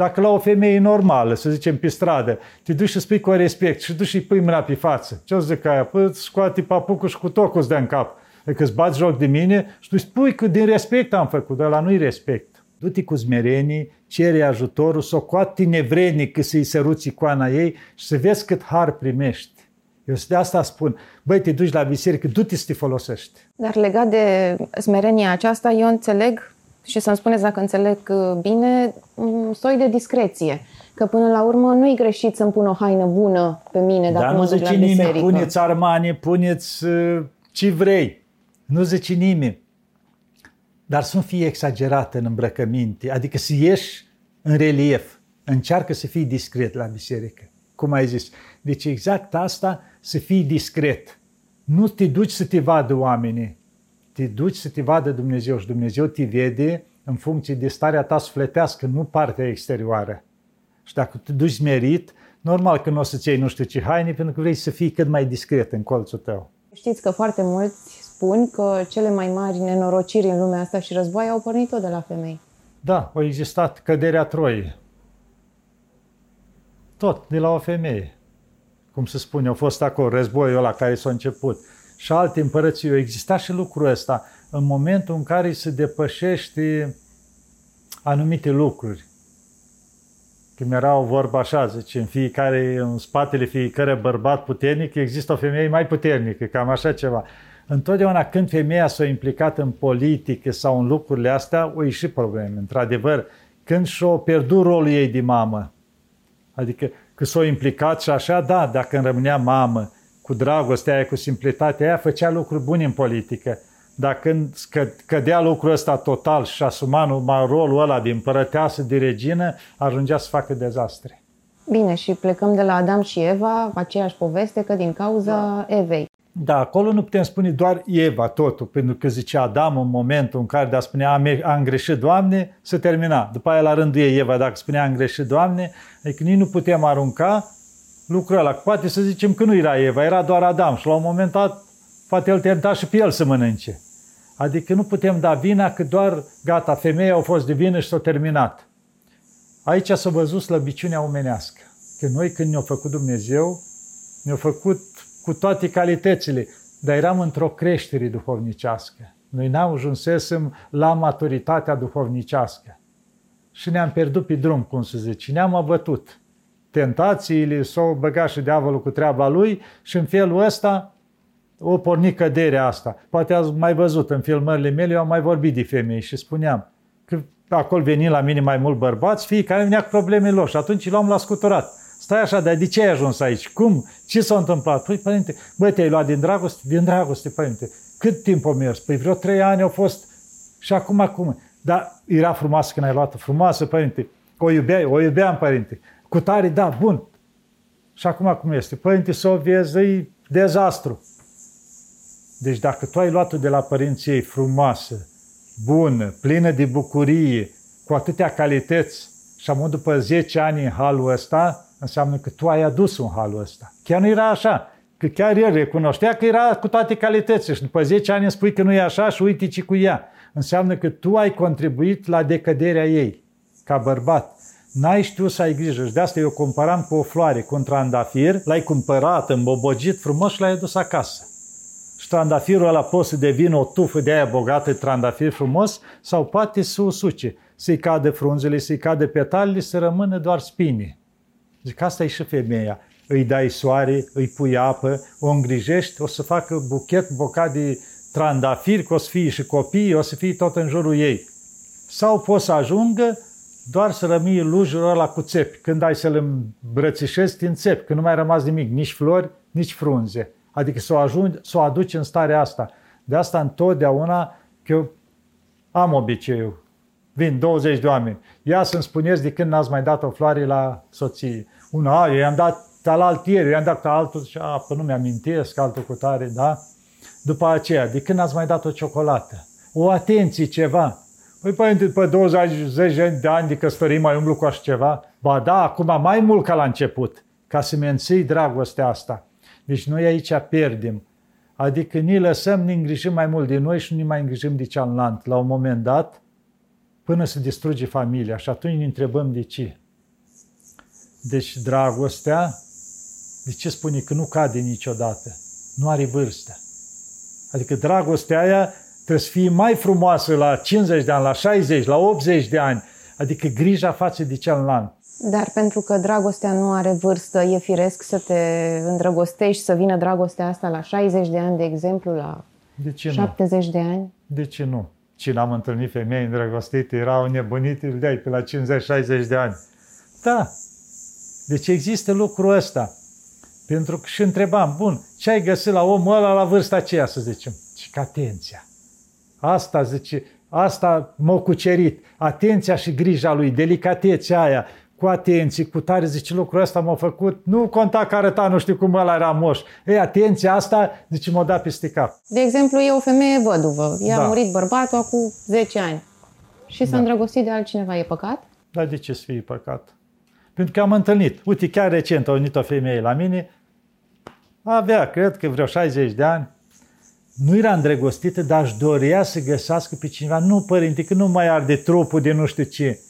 Dacă la o femeie normală, să zicem pe stradă, te duci și spui cu respect și duci și pui mâna pe față. Ce o zic aia? Păi scoate papucul și cu tocul îți dă în cap. Adică îți bați joc de mine și tu spui că din respect am făcut, dar la nu-i respect. Du-te cu zmerenii, cere ajutorul, să o coate nevrednic că să-i săruți icoana ei și să vezi cât har primești. Eu de asta spun, băi, te duci la biserică, du-te să te folosești. Dar legat de smerenia aceasta, eu înțeleg și să-mi spuneți dacă înțeleg uh, bine, un soi de discreție. Că până la urmă nu-i greșit să-mi pun o haină bună pe mine dacă Dar nu zice nimeni, puneți armani, puneți uh, ce vrei. Nu zice nimeni. Dar să nu fie exagerată în îmbrăcăminte, adică să ieși în relief. Încearcă să fii discret la biserică. Cum ai zis. Deci exact asta, să fii discret. Nu te duci să te vadă oamenii te duci să te vadă Dumnezeu și Dumnezeu te vede în funcție de starea ta sufletească, nu partea exterioară. Și dacă te duci merit, normal că nu o să-ți iei nu știu ce haine, pentru că vrei să fii cât mai discret în colțul tău. Știți că foarte mulți spun că cele mai mari nenorociri în lumea asta și război au pornit tot de la femei. Da, a existat căderea Troiei. Tot de la o femeie. Cum se spune, a fost acolo războiul ăla care s-a început și alte împărății. Eu exista și lucrul ăsta în momentul în care se depășește anumite lucruri. Când era o vorbă așa, zice, în fiecare, în spatele fiecare bărbat puternic există o femeie mai puternică, cam așa ceva. Întotdeauna când femeia s-a implicat în politică sau în lucrurile astea, o ieși probleme. Într-adevăr, când și-a pierdut rolul ei de mamă, adică că s-a implicat și așa, da, dacă îmi rămânea mamă, cu dragostea aia, cu simplitatea aia, făcea lucruri bune în politică. Dar când cădea lucrul ăsta total și asuma numai rolul ăla din părăteasă, de regină, ajungea să facă dezastre. Bine, și plecăm de la Adam și Eva, aceeași poveste, că din cauza da. Evei. Da, acolo nu putem spune doar Eva totul, pentru că zice Adam în momentul în care de a spune am, am greșit, Doamne, se termina. După aia la rândul ei Eva, dacă spunea am greșit, Doamne, adică nici nu putem arunca lucrul ăla. Poate să zicem că nu era Eva, era doar Adam și la un moment dat poate el tenta și pe el să mănânce. Adică nu putem da vina că doar, gata, femeia au fost de vină și s-a terminat. Aici s-a văzut slăbiciunea omenească. Că noi când ne-a făcut Dumnezeu, ne-a făcut cu toate calitățile, dar eram într-o creștere duhovnicească. Noi n-am ajunsesem la maturitatea duhovnicească. Și ne-am pierdut pe drum, cum se zice, ne-am abătut tentațiile, s-o băga și diavolul cu treaba lui și în felul ăsta o porni căderea asta. Poate ați mai văzut în filmările mele, eu am mai vorbit de femei și spuneam că acolo veni la mine mai mult bărbați, fiecare venea cu problemele lor și atunci l-am la scuturat. Stai așa, dar de ce ai ajuns aici? Cum? Ce s-a întâmplat? Păi, părinte, băi, te-ai luat din dragoste? Din dragoste, părinte. Cât timp o mers? Păi vreo trei ani au fost Și acum acum. Dar era frumoasă când ai luat-o, frumoasă, părinte. O iubeai, o iubeam, părinte. Cu tare, da, bun. Și acum cum este? Părinte, să o vezi, e dezastru. Deci dacă tu ai luat-o de la părinții ei frumoasă, bună, plină de bucurie, cu atâtea calități, și am după 10 ani în halul ăsta, înseamnă că tu ai adus un halul ăsta. Chiar nu era așa. Că chiar el recunoștea că era cu toate calitățile și după 10 ani îmi spui că nu e așa și uite ce cu ea. Înseamnă că tu ai contribuit la decăderea ei, ca bărbat. N-ai știut să ai grijă și de asta eu comparam cu o floare, cu un trandafir, l-ai cumpărat, îmbobogit frumos și l-ai adus acasă. Și trandafirul ăla poate să devină o tufă de aia bogată, trandafir frumos, sau poate să usuce, să-i cadă frunzele, să-i cadă petalele, să rămână doar spini. Zic, asta e și femeia. Îi dai soare, îi pui apă, o îngrijești, o să facă buchet, bocat de trandafiri, că o să fie și copii, o să fie tot în jurul ei. Sau poți să ajungă doar să rămâi lujul ăla cu țepi. Când ai să-l îmbrățișezi, din țepi, că nu mai a rămas nimic, nici flori, nici frunze. Adică să o, ajungi, să o aduci în starea asta. De asta întotdeauna că eu am obiceiul. Vin 20 de oameni. Ia să-mi spuneți de când n-ați mai dat o floare la soție. Una, a, eu i-am dat alt ieri, eu i-am dat altul și a, nu mi-amintesc, altul cu tare, da? După aceea, de când ați mai dat o ciocolată? O atenție, ceva. Păi, părinte, după 20 de ani de căsătorie mai umblu cu așa ceva? Ba da, acum mai mult ca la început, ca să menții dragostea asta. Deci noi aici pierdem. Adică ne lăsăm, ne îngrijim mai mult de noi și nu ne mai îngrijim de cealaltă. La un moment dat, până se distruge familia. Și atunci ne întrebăm de ce. Deci dragostea, de ce spune că nu cade niciodată? Nu are vârstă. Adică dragostea aia trebuie să fie mai frumoasă la 50 de ani, la 60, la 80 de ani. Adică grija față de celălalt. Dar pentru că dragostea nu are vârstă, e firesc să te îndrăgostești, să vină dragostea asta la 60 de ani, de exemplu, la de ce 70 nu? de ani? De ce nu? Cine am întâlnit femei îndrăgostite, erau nebunite, îl deai pe la 50-60 de ani. Da. Deci există lucrul ăsta. Pentru că și întrebam, bun, ce ai găsit la omul ăla la vârsta aceea, să zicem? Și că atenția. Asta, zice, asta m-a cucerit. Atenția și grija lui, delicatețea aia, cu atenție, cu tare, zice, lucrul ăsta m-a făcut, nu conta că arăta, nu știu cum ăla era moș. Ei, atenția asta, zice, m-a dat peste cap. De exemplu, e o femeie văduvă. I-a da. murit bărbatul acum 10 ani. Și s-a da. îndrăgostit de altcineva. E păcat? Da, de ce să fie păcat? Pentru că am întâlnit. Uite, chiar recent a venit o femeie la mine, avea, cred că vreo 60 de ani, nu era îndrăgostită, dar își dorea să găsească pe cineva. Nu, părinte, că nu mai arde trupul de nu știu ce.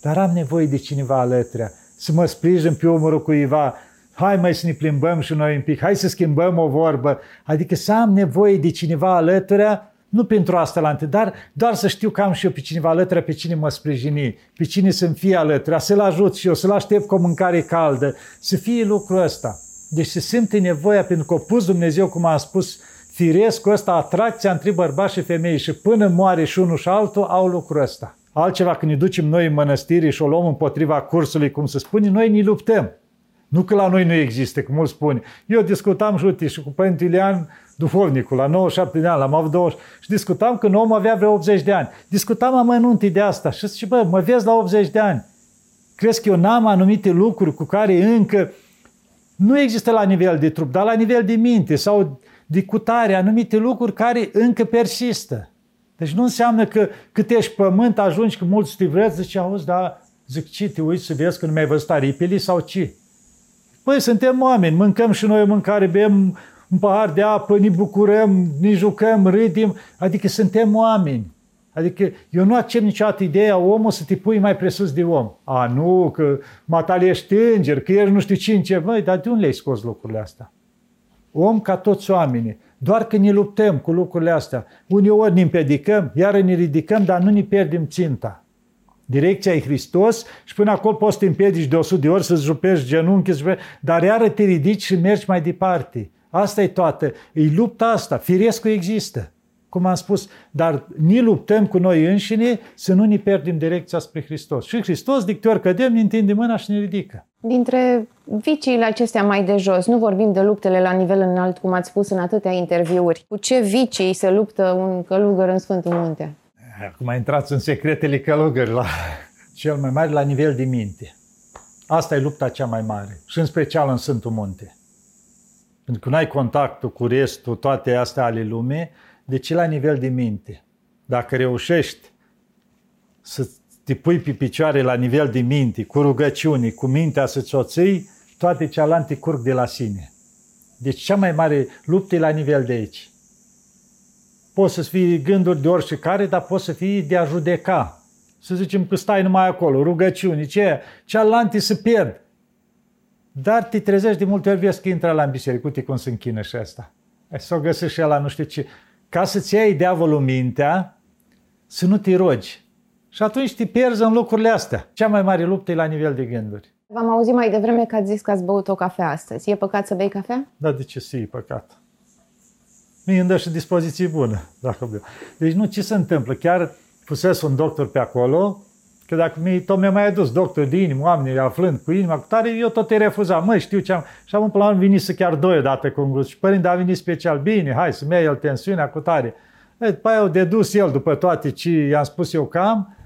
Dar am nevoie de cineva alături, să mă sprijin pe umărul cuiva, hai mai să ne plimbăm și noi un pic, hai să schimbăm o vorbă. Adică să am nevoie de cineva alături, nu pentru asta la întâi, dar doar să știu că am și eu pe cineva alături, pe cine mă sprijini, pe cine să-mi fie alături, să-l ajut și eu, să-l aștept cu o mâncare caldă, să fie lucrul ăsta. Deci se simte nevoia, pentru că a pus Dumnezeu, cum am spus, firescul ăsta, atracția între bărbați și femei și până moare și unul și altul, au lucrul ăsta. Altceva când ne ducem noi în mănăstiri și o luăm împotriva cursului, cum se spune, noi ne luptăm. Nu că la noi nu există, cum mulți spune. Eu discutam și, uite, și cu Părinte Ilean, duhovnicul, la 97 de ani, l-am avut 20, și discutam că om avea vreo 80 de ani. Discutam amănuntii de asta și zice, bă, mă vezi la 80 de ani. Crezi că eu n-am anumite lucruri cu care încă nu există la nivel de trup, dar la nivel de minte sau de cutare, anumite lucruri care încă persistă. Deci nu înseamnă că cât ești pământ ajungi că mulți te vreți, zice, auzi, da, zic, ce, te uiți să vezi că nu mi-ai văzut aripile sau ce? Păi suntem oameni, mâncăm și noi o mâncare, bem un pahar de apă, ne bucurăm, ne jucăm, râdim, adică suntem oameni. Adică eu nu accept niciodată ideea omul să te pui mai presus de om. A, nu, că matale ești înger, că ești nu știu cine, băi, dar de unde le-ai scos lucrurile astea? Om ca toți oamenii. Doar că ne luptăm cu lucrurile astea. Uneori ne împiedicăm, iar ne ridicăm, dar nu ne pierdem ținta. Direcția e Hristos și până acolo poți să te împiedici de 100 de ori, să-ți jupești genunchi, dar iară te ridici și mergi mai departe. Asta e toată. E lupta asta. Firescul există cum am spus, dar ne luptăm cu noi înșine să nu ne pierdem direcția spre Hristos. Și Hristos, de ori cădem, ne întinde mâna și ne ridică. Dintre viciile acestea mai de jos, nu vorbim de luptele la nivel înalt, cum ați spus în atâtea interviuri. Cu ce vicii se luptă un călugăr în Sfântul Munte? Acum intrați în secretele călugărilor. Cel mai mare la nivel de minte. Asta e lupta cea mai mare. Și în special în Sfântul Munte. Pentru că nu ai contactul cu restul, toate astea ale lumii, deci la nivel de minte. Dacă reușești să te pui pe picioare la nivel de minte, cu rugăciuni, cu mintea să-ți o ții, toate cealante curg de la sine. Deci cea mai mare luptă e la nivel de aici. Poți să fii gânduri de orice care, dar poți să fii de a judeca. Să zicem că stai numai acolo, rugăciuni, ce cealaltă se pierd. Dar te trezești de multe ori, vezi că intră la în biserică, uite cum se închină și asta. Ai să o găsești și ăla, nu știu ce. Ca să-ți iei diavolul mintea, să nu te rogi. Și atunci te pierzi în lucrurile astea. Cea mai mare luptă e la nivel de gânduri. V-am auzit mai devreme că ați zis că ați băut o cafea astăzi. E păcat să bei cafea? Da, de ce să e păcat? Mie îmi dă și dispoziție bună, dacă beau. Deci nu, ce se întâmplă? Chiar fusese un doctor pe acolo, că dacă mi tot mi-a mai adus doctor de inimă, oamenii aflând cu inima, cu tare, eu tot îi refuzam. Măi, știu ce am... Și am până la urmă venit să chiar doi odată cu un gust. Și părinte a venit special, bine, hai să-mi ia el tensiunea cu tare. E, după aia au dedus el după toate ce i-am spus eu că am,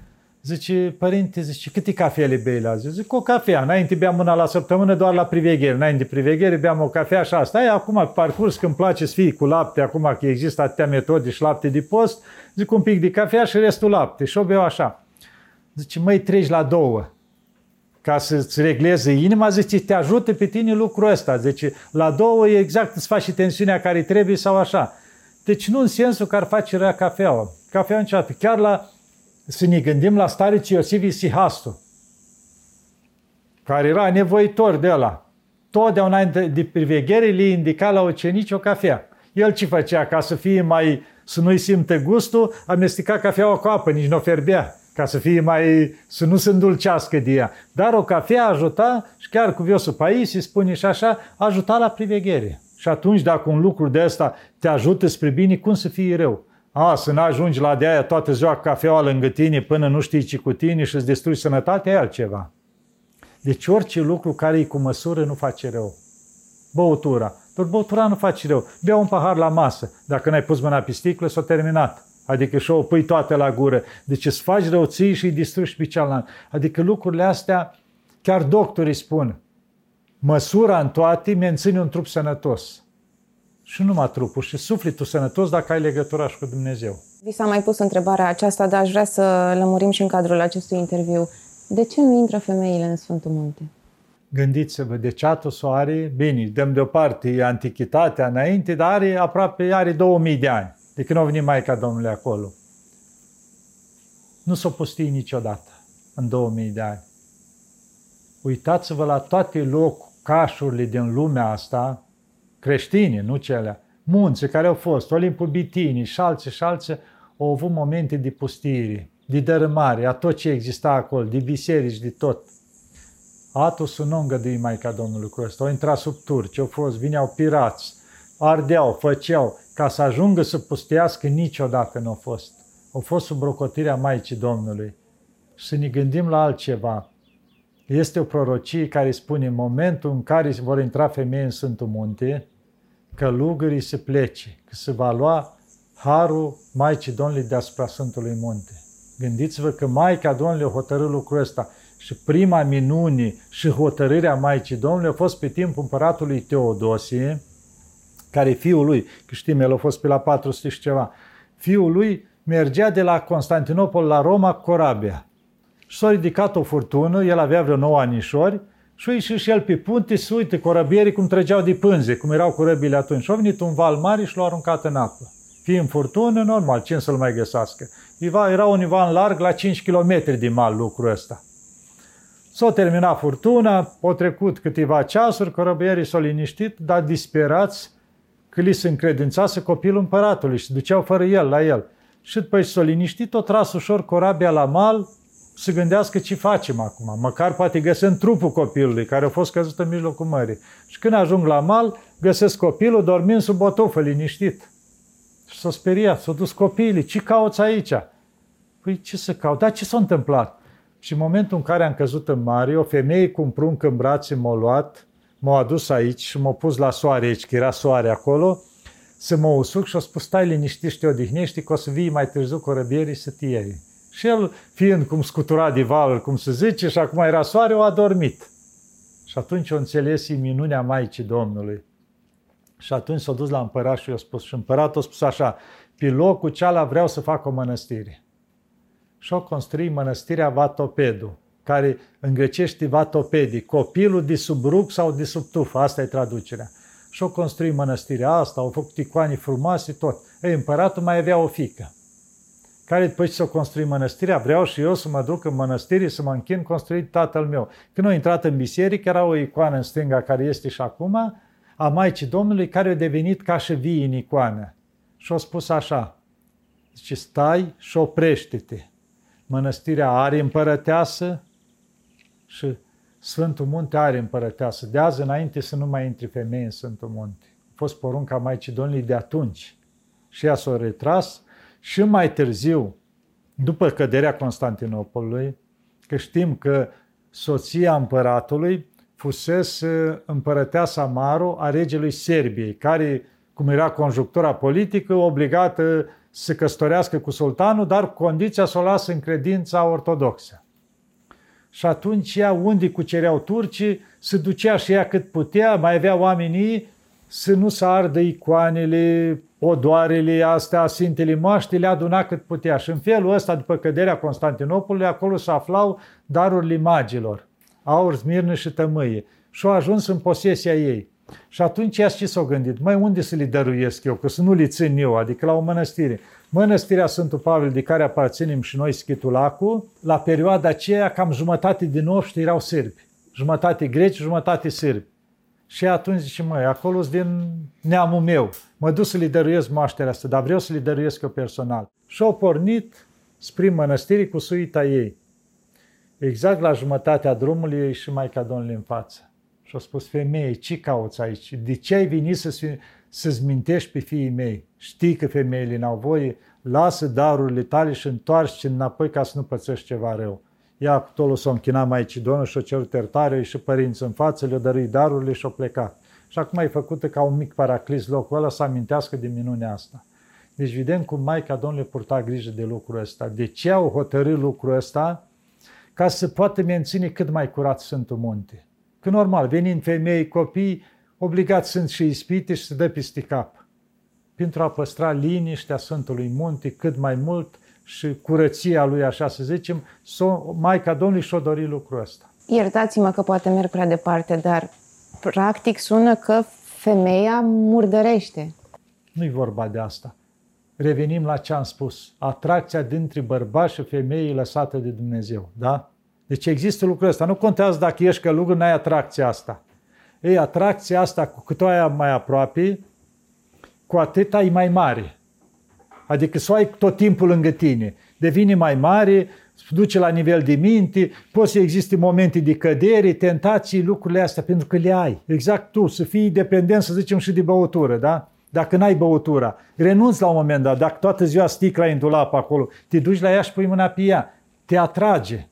Zice, părinte, zice, câte cafele bei la zi? Zic, o cafea. Înainte beam una la săptămână doar la priveghere. Înainte de priveghere beam o cafea și asta. E acum, parcurs, când place să fii cu lapte, acum că există atâtea metode și lapte de post, zic un pic de cafea și restul lapte. Și o beau așa. Zice, măi, treci la două. Ca să-ți regleze inima, zice, te ajută pe tine lucrul ăsta. Zice, la două e exact, îți faci și tensiunea care trebuie sau așa. Deci nu în sensul că ar face rea cafeaua. Cafea niciodată. Chiar la să ne gândim la stareci Iosif Isihastu, care era nevoitor de ăla. Totdeauna de priveghere le indica la ucenici o cafea. El ce făcea? Ca să fie mai, să nu-i simte gustul, amesteca cafeaua cu apă, nici nu o ferbea, ca să fie mai, să nu se îndulcească de ea. Dar o cafea ajuta, și chiar cu Viosul Paisie spune și așa, ajuta la priveghere. Și atunci, dacă un lucru de ăsta te ajută spre bine, cum să fie rău? A, să n-ajungi la de aia toată ziua cafeaua lângă tine până nu știi ce cu tine și îți distrugi sănătatea, e altceva. Deci orice lucru care e cu măsură nu face rău. Băutura. Doar băutura nu face rău. Bea un pahar la masă. Dacă n-ai pus mâna pe sticlă, s-a terminat. Adică și o pui toate la gură. Deci îți faci rău ții și îi distrugi pe cealaltă. Adică lucrurile astea, chiar doctorii spun, măsura în toate menține un trup sănătos și numai trupul și sufletul sănătos dacă ai legătura și cu Dumnezeu. Vi s-a mai pus întrebarea aceasta, dar aș vrea să lămurim și în cadrul acestui interviu. De ce nu intră femeile în Sfântul Munte? Gândiți-vă, deci Atos are, bine, dăm deoparte antichitatea înainte, dar are aproape, are 2000 de ani, de când a venit Maica Domnului acolo. Nu s-o pustii niciodată în 2000 de ani. Uitați-vă la toate locașurile din lumea asta, creștini, nu cele, munți care au fost, Olimpul Bitinii și alții și alții, au avut momente de pustire, de dărâmare, a tot ce exista acolo, de biserici, de tot. Atosul nu îngădui Maica Domnului cu ăsta. Au intrat sub turci, au fost, vineau pirați, ardeau, făceau, ca să ajungă să pustească, niciodată nu au fost. Au fost sub rocotirea Maicii Domnului. Și să ne gândim la altceva. Este o prorocie care spune în momentul în care vor intra femei în Sfântul Munte, călugării se plece, că se va lua harul Maicii Domnului deasupra Sfântului Munte. Gândiți-vă că Maica Domnului a hotărât lucrul ăsta și prima minune și hotărârea Maicii Domnului a fost pe timpul împăratului Teodosie, care fiul lui, că știm, el a fost pe la 400 și ceva, fiul lui mergea de la Constantinopol la Roma cu corabia. Și s-a ridicat o furtună, el avea vreo 9 anișori, și a ieșit și el pe punte să uite corăbierii cum trăgeau de pânze, cum erau corăbile atunci. Și a venit un val mare și l-a aruncat în apă. Fiind furtună, normal, cine să-l mai găsească? Era un ivan larg la 5 km de mal lucrul ăsta. S-a terminat furtuna, au trecut câteva ceasuri, corăbierii s-au liniștit, dar disperați că li se încredințase copilul împăratului și se duceau fără el la el. Și după ce s-au liniștit, o tras ușor corabia la mal, să gândească ce facem acum. Măcar poate găsim trupul copilului care a fost căzut în mijlocul mării. Și când ajung la mal, găsesc copilul dormind sub o tufă, liniștit. Și s-a speriat, s-a dus copiii, ce cauți aici? Păi ce să caut? Dar ce s-a întâmplat? Și în momentul în care am căzut în mare, o femeie cu un prunc în brațe m-a luat, m-a adus aici și m-a pus la soare aici, că era soare acolo, să mă usuc și a spus, stai liniștit și te odihnești, că o să vii mai târziu corăbierii să te iei. Și el, fiind cum scutura de valuri, cum se zice, și acum era soare, o adormit. Și atunci o înțeles minunea Maicii Domnului. Și atunci s-a dus la împărat și i-a spus, și împăratul a spus așa, pe locul ceala vreau să fac o mănăstire. Și o construi mănăstirea Vatopedu, care în grecește Vatopedi, copilul de sub rug sau de sub tufă, asta e traducerea. Și o construi mănăstirea asta, au făcut icoane frumoase, tot. Ei, împăratul mai avea o fică care după ce s-a construit mănăstirea, vreau și eu să mă duc în mănăstire să mă închin construit tatăl meu. Când a intrat în biserică, era o icoană în stânga care este și acum, a Maicii Domnului, care a devenit ca și vii în icoană. Și a spus așa, zice, stai și oprește-te. Mănăstirea are împărăteasă și Sfântul Munte are împărăteasă. De azi înainte să nu mai intri femei în Sfântul Munte. A fost porunca Maicii Domnului de atunci. Și ea s-a retras și mai târziu, după căderea Constantinopolului, că știm că soția împăratului fusese împărăteasa Maro a regelui Serbiei, care, cum era conjunctura politică, obligată să căsătorească cu sultanul, dar cu condiția să o lasă în credința ortodoxă. Și atunci ea, unde cucereau turcii, se ducea și ea cât putea, mai avea oamenii să nu se ardă icoanele, odoarele astea, sintele moaște, le aduna cât putea. Și în felul ăsta, după căderea Constantinopolului, acolo se aflau darurile magilor, aur, smirnă și tămâie. Și au ajuns în posesia ei. Și atunci ea ce s-au gândit? Mai unde să le dăruiesc eu? Că să nu le țin eu, adică la o mănăstire. Mănăstirea Sfântul Pavel, de care aparținem și noi Schitulacul, la perioada aceea cam jumătate din noștri erau sârbi. Jumătate greci, jumătate sârbi. Și atunci zice, măi, acolo din neamul meu. Mă duc să le dăruiesc moașterea asta, dar vreau să le dăruiesc eu personal. Și au pornit spre mănăstirii cu suita ei. Exact la jumătatea drumului ei și Maica Domnului în față. Și au spus, femeie, ce cauți aici? De ce ai venit să să-ți mintești pe fiii mei? Știi că femeile n-au voie, lasă darurile tale și întoarce înapoi ca să nu pățești ceva rău. Ea cu totul s-a închinat Maicii Domnului și-a cerut iertare și părinți în față, le-a dăruit darurile și-a plecat. Și acum e făcută ca un mic paraclis locul ăla să amintească de minunea asta. Deci vedem cum Maica Domnului purta grijă de lucrul ăsta. De ce au hotărât lucrul ăsta? Ca să poată menține cât mai curat Sfântul Munte. Că normal, venind femei, copii, obligați sunt și ispite și se dă peste cap. Pentru a păstra liniștea Sfântului Munte cât mai mult și curăția lui, așa să zicem, so, Maica Domnului și-o dori lucrul ăsta. Iertați-mă că poate merg prea departe, dar practic sună că femeia murdărește. Nu-i vorba de asta. Revenim la ce am spus. Atracția dintre bărbați și femei lăsată de Dumnezeu. Da? Deci există lucrul ăsta. Nu contează dacă ești călugăr, n-ai atracția asta. Ei, atracția asta, cu cât o ai mai aproape, cu atât ai mai mare. Adică să o ai tot timpul lângă tine. Devine mai mare, se duce la nivel de minte, poți să existe momente de cădere, tentații, lucrurile astea, pentru că le ai. Exact tu, să fii dependent, să zicem, și de băutură, da? Dacă n-ai băutura, renunți la un moment dat, dacă toată ziua sticla în dulap acolo, te duci la ea și pui mâna pe ea, te atrage.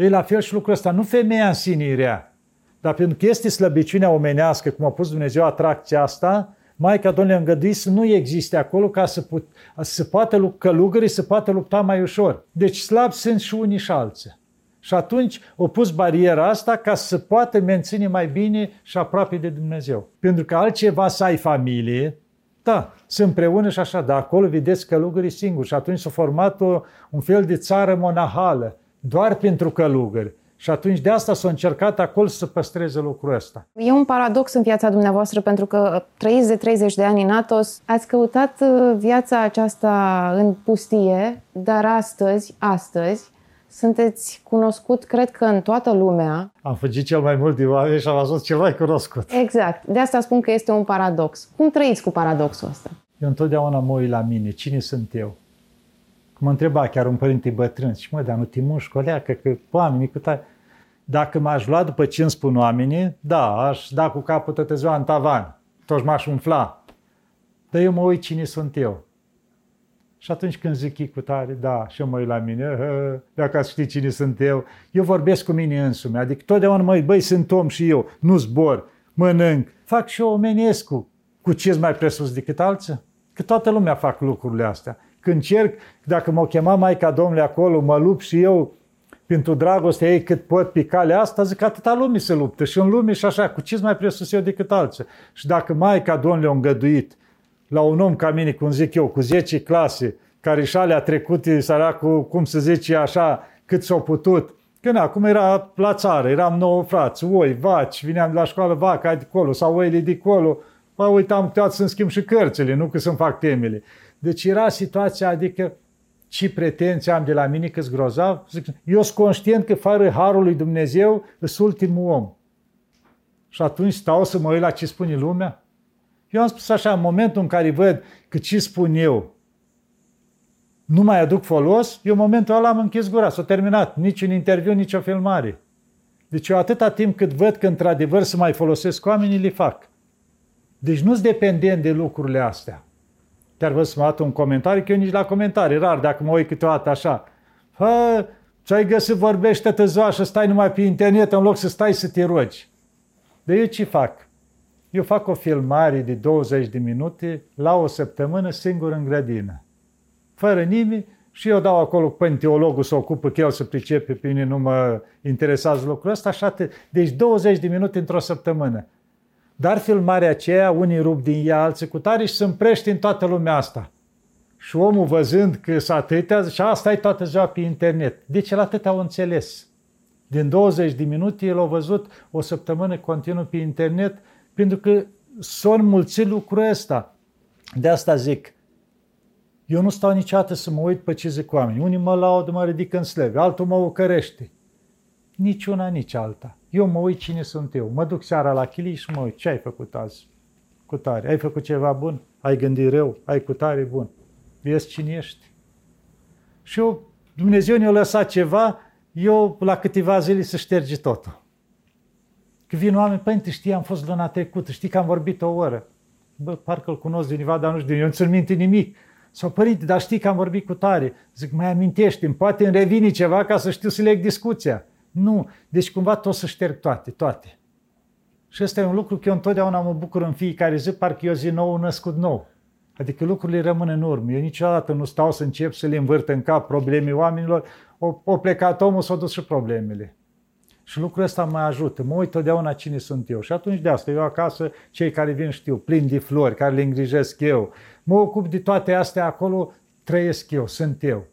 Ei, la fel și lucrul ăsta, nu femeia în sine e rea, dar pentru că este slăbiciunea omenească, cum a pus Dumnezeu atracția asta, Maica Domnului a îngăduit să nu existe acolo ca să, put, să poată călugării să poată lupta mai ușor. Deci slabi sunt și unii și alții. Și atunci au pus bariera asta ca să poată menține mai bine și aproape de Dumnezeu. Pentru că altceva să ai familie, da, sunt împreună și așa, dar acolo vedeți călugării singuri. Și atunci s-a format o, un fel de țară monahală, doar pentru călugări. Și atunci de asta s-a încercat acolo să păstreze lucrul ăsta. E un paradox în viața dumneavoastră pentru că trăiți de 30 de ani în Atos, ați căutat uh, viața aceasta în pustie, dar astăzi, astăzi, sunteți cunoscut, cred că în toată lumea. Am fugit cel mai mult de oameni și am ajuns cel mai cunoscut. Exact. De asta spun că este un paradox. Cum trăiți cu paradoxul ăsta? Eu întotdeauna mă uit la mine. Cine sunt eu? Mă întreba chiar un părinte bătrân și mă, dar nu te muști, coleacă, că oamenii cu tare. Dacă m-aș lua după ce îmi spun oamenii, da, aș da cu capul toată ziua în tavan, toți m-aș umfla. Dar eu mă uit cine sunt eu. Și atunci când zic cu tare, da, și eu mă uit la mine, dacă ați ști cine sunt eu, eu vorbesc cu mine însumi. Adică totdeauna mă uit, băi, sunt om și eu, nu zbor, mănânc, fac și eu omenescu. cu ce mai presus decât alții? Că toată lumea fac lucrurile astea. Când încerc, dacă m-o chema Maica Domnului acolo, mă lupt și eu pentru dragostea ei cât pot pe calea asta, zic, atâta lume se luptă și în lume și așa, cu ce mai presus eu decât alții. Și dacă Maica Domnului a îngăduit la un om ca mine, cum zic eu, cu 10 clase, care și alea trecute, săracul, cum să zice așa, cât s-au putut, Când acum era la țară, eram nouă frați, oi, vaci, vineam de la școală vaca de acolo sau oile de acolo, Bă, uitam câteodată să-mi schimb și cărțile, nu că să-mi fac temele. Deci era situația, adică ce pretenții am de la mine că grozav? Zic, eu sunt conștient că fără harul lui Dumnezeu sunt ultimul om. Și atunci stau să mă uit la ce spune lumea? Eu am spus așa, în momentul în care văd că ce spun eu nu mai aduc folos, eu în momentul ăla am închis gura, s-a terminat. Nici un interviu, nici o filmare. Deci eu atâta timp cât văd că într-adevăr să mai folosesc oamenii, le fac. Deci nu-s dependent de lucrurile astea. Chiar vă să un comentariu, că eu nici la comentarii, rar, dacă mă uit câteodată așa. Hă, ce-ai găsit, vorbește tăzoa și stai numai pe internet în loc să stai să te rogi. De eu ce fac? Eu fac o filmare de 20 de minute la o săptămână singur în grădină. Fără nimeni și eu dau acolo până teologul să ocupă că el să pricepe, pe mine nu mă interesează lucrul ăsta, așa te... Deci 20 de minute într-o săptămână. Dar filmarea aceea, unii rup din ea, alții cu tare și se împrește în toată lumea asta. Și omul văzând că s-a atâtea, și asta e toată ziua pe internet. Deci el atât au înțeles. Din 20 de minute el a văzut o săptămână continuu pe internet, pentru că s-au înmulțit lucrul ăsta. De asta zic, eu nu stau niciodată să mă uit pe ce zic oamenii. Unii mă laudă, mă ridică în slăvi, altul mă ucărește. Nici una, nici alta. Eu mă uit cine sunt eu. Mă duc seara la chilii și mă uit ce ai făcut azi cu tare. Ai făcut ceva bun? Ai gândit rău? Ai cu tare bun? Vezi cine ești? Și eu, Dumnezeu ne-a lăsat ceva, eu la câteva zile să șterge totul. Că vin oameni, părinte, știi, am fost luna trecută, știi că am vorbit o oră. Bă, parcă îl cunosc de univa, dar nu știu, eu nu ți minte nimic. Sau, părinte, dar știi că am vorbit cu tare. Zic, mai amintește poate îmi revine ceva ca să știu să leg discuția. Nu. Deci cumva tot să șterg toate, toate. Și ăsta e un lucru că eu întotdeauna mă bucur în fiecare zi, parcă eu zi nou născut nou. Adică lucrurile rămân în urmă. Eu niciodată nu stau să încep să le învârt în cap problemele oamenilor. O, o plecat omul, s-au dus și problemele. Și lucrul ăsta mă ajută. Mă uit totdeauna cine sunt eu. Și atunci de asta, eu acasă, cei care vin știu, plin de flori, care le îngrijesc eu. Mă ocup de toate astea acolo, trăiesc eu, sunt eu.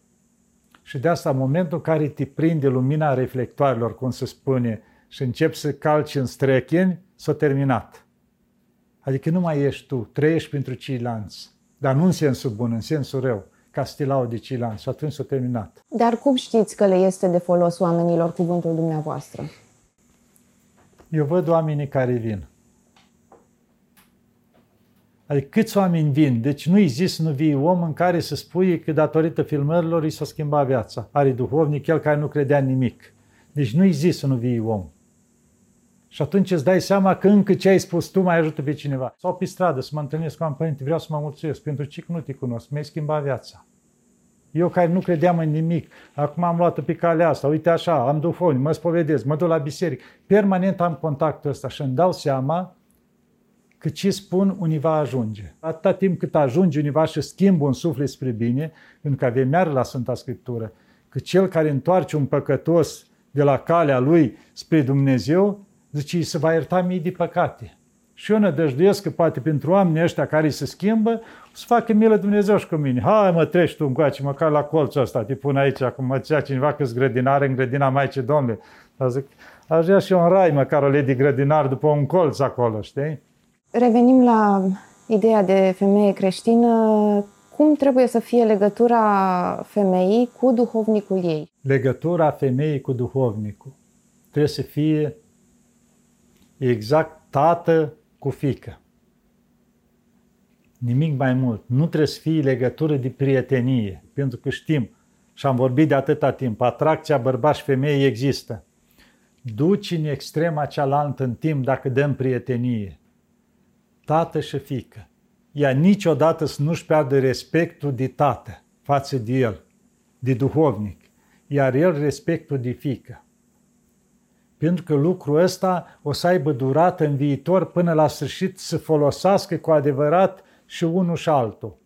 Și de asta, în momentul în care te prinde lumina reflectoarelor, cum se spune, și începi să calci în strechini, s-a terminat. Adică nu mai ești tu, trăiești pentru ceilalți. Dar nu în sensul bun, în sensul rău, ca să te de ceilalți. Și atunci s-a terminat. Dar cum știți că le este de folos oamenilor cuvântul dumneavoastră? Eu văd oamenii care vin. Adică câți oameni vin? Deci nu există, nu vii om în care să spui că datorită filmărilor i s-a schimbat viața. Are duhovnic, el care nu credea în nimic. Deci nu există, nu vii om. Și atunci îți dai seama că încă ce ai spus tu mai ajută pe cineva. Sau pe stradă să mă întâlnesc cu am părinte, vreau să mă mulțumesc pentru ce nu te cunosc, mi-ai schimbat viața. Eu care nu credeam în nimic, acum am luat pe calea asta, uite așa, am duhovnic, mă spovedesc, mă duc la biserică. Permanent am contactul ăsta și îmi dau seama că ce spun univa ajunge. Atâta timp cât ajunge univa și schimbă un suflet spre bine, pentru că avem iar la Sfânta Scriptură, că cel care întoarce un păcătos de la calea lui spre Dumnezeu, zice, se va ierta mii de păcate. Și eu nădăjduiesc că poate pentru oamenii ăștia care se schimbă, o să facă milă Dumnezeu și cu mine. Hai mă, treci tu încoace, măcar la colțul ăsta, te pun aici, acum mă ția cineva că grădinare în grădina Maicii Domnului. Dar zic, aș vrea și eu în rai, măcar o lei de grădinar după un colț acolo, știi? Revenim la ideea de femeie creștină. Cum trebuie să fie legătura femeii cu duhovnicul ei? Legătura femeii cu duhovnicul trebuie să fie exact tată cu fică. Nimic mai mult. Nu trebuie să fie legătură de prietenie, pentru că știm și am vorbit de atâta timp, atracția bărbat și femeie există. Duci în extrema cealaltă în timp dacă dăm prietenie tată și fică. Ea niciodată să nu-și piardă respectul de tată față de el, de duhovnic, iar el respectul de fică. Pentru că lucrul ăsta o să aibă durată în viitor până la sfârșit să folosească cu adevărat și unul și altul.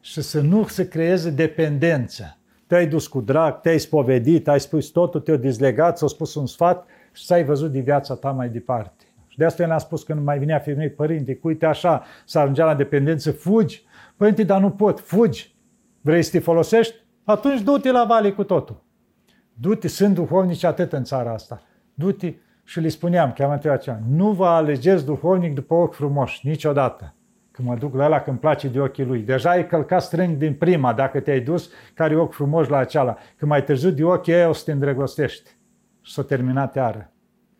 Și să nu se creeze dependență. Te-ai dus cu drag, te-ai spovedit, ai spus totul, te-ai dizlegat, ți-a spus un sfat și ți-ai văzut de viața ta mai departe. Și de asta el a spus când mai vinea femei, părinte, uite așa, să ajungea la dependență, fugi. Părinte, dar nu pot, fugi. Vrei să te folosești? Atunci du-te la vale cu totul. Du-te, sunt duhovnici atât în țara asta. Du-te și le spuneam, chiar mă aceea, nu vă alegeți duhovnic după ochi frumoși, niciodată. Când mă duc la ăla când place de ochii lui. Deja ai călcat strâng din prima, dacă te-ai dus, care ochi frumoși la aceala. Când mai târziu de ochii ei o să te îndrăgostești. Și s-a terminat iară.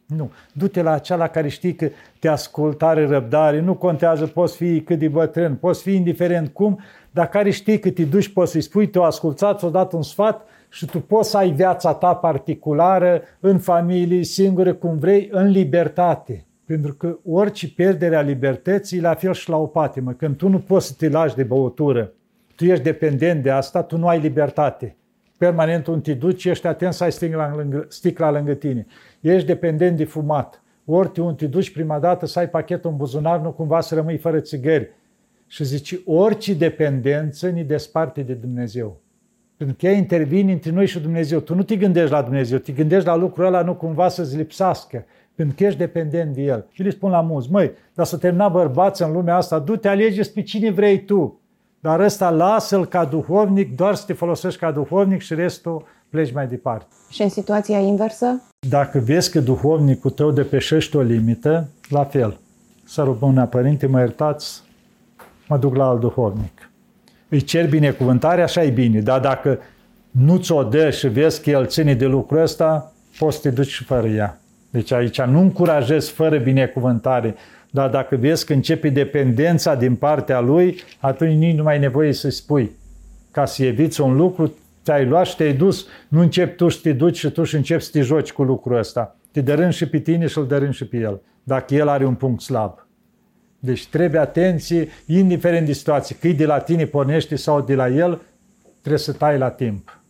Nu. Du-te la acela care știi că te ascultă, are răbdare, nu contează, poți fi cât de bătrân, poți fi indiferent cum, dar care știi că te duci, poți să-i spui, te-o ascultat, ți-o dat un sfat și tu poți să ai viața ta particulară, în familie, singură, cum vrei, în libertate. Pentru că orice pierdere a libertății, la fel și la o patimă. Când tu nu poți să te lași de băutură, tu ești dependent de asta, tu nu ai libertate. Permanent unde te duci, ești atent să ai sticla lângă, sticla lângă tine. Ești dependent de fumat. Ori unde te duci prima dată să ai pachetul în buzunar, nu cumva să rămâi fără țigări. Și zici, orice dependență ne desparte de Dumnezeu. Pentru că ea intervine între noi și Dumnezeu. Tu nu te gândești la Dumnezeu, te gândești la lucrul ăla nu cumva să-ți lipsească, pentru că ești dependent de El. Și le spun la mulți, măi, dar să termina bărbați în lumea asta, du-te, alege pe cine vrei tu. Dar ăsta lasă-l ca duhovnic, doar să te folosești ca duhovnic și restul pleci mai departe. Și în situația inversă? Dacă vezi că duhovnicul tău depășește o limită, la fel. Să rugăm părinte, mă iertați, mă duc la alt duhovnic îi cer binecuvântare, așa e bine. Dar dacă nu ți-o dă și vezi că el ține de lucrul ăsta, poți să te duci și fără ea. Deci aici nu încurajez fără binecuvântare, dar dacă vezi că începe dependența din partea lui, atunci nici nu mai ai nevoie să spui. Ca să eviți un lucru, te-ai luat și te-ai dus, nu începi tu să te duci și tu și începi să te joci cu lucrul ăsta. Te dărân și pe tine și îl dărân și pe el, dacă el are un punct slab. Deci trebuie atenție, indiferent de situație, că de la tine pornește sau de la el, trebuie să tai la timp.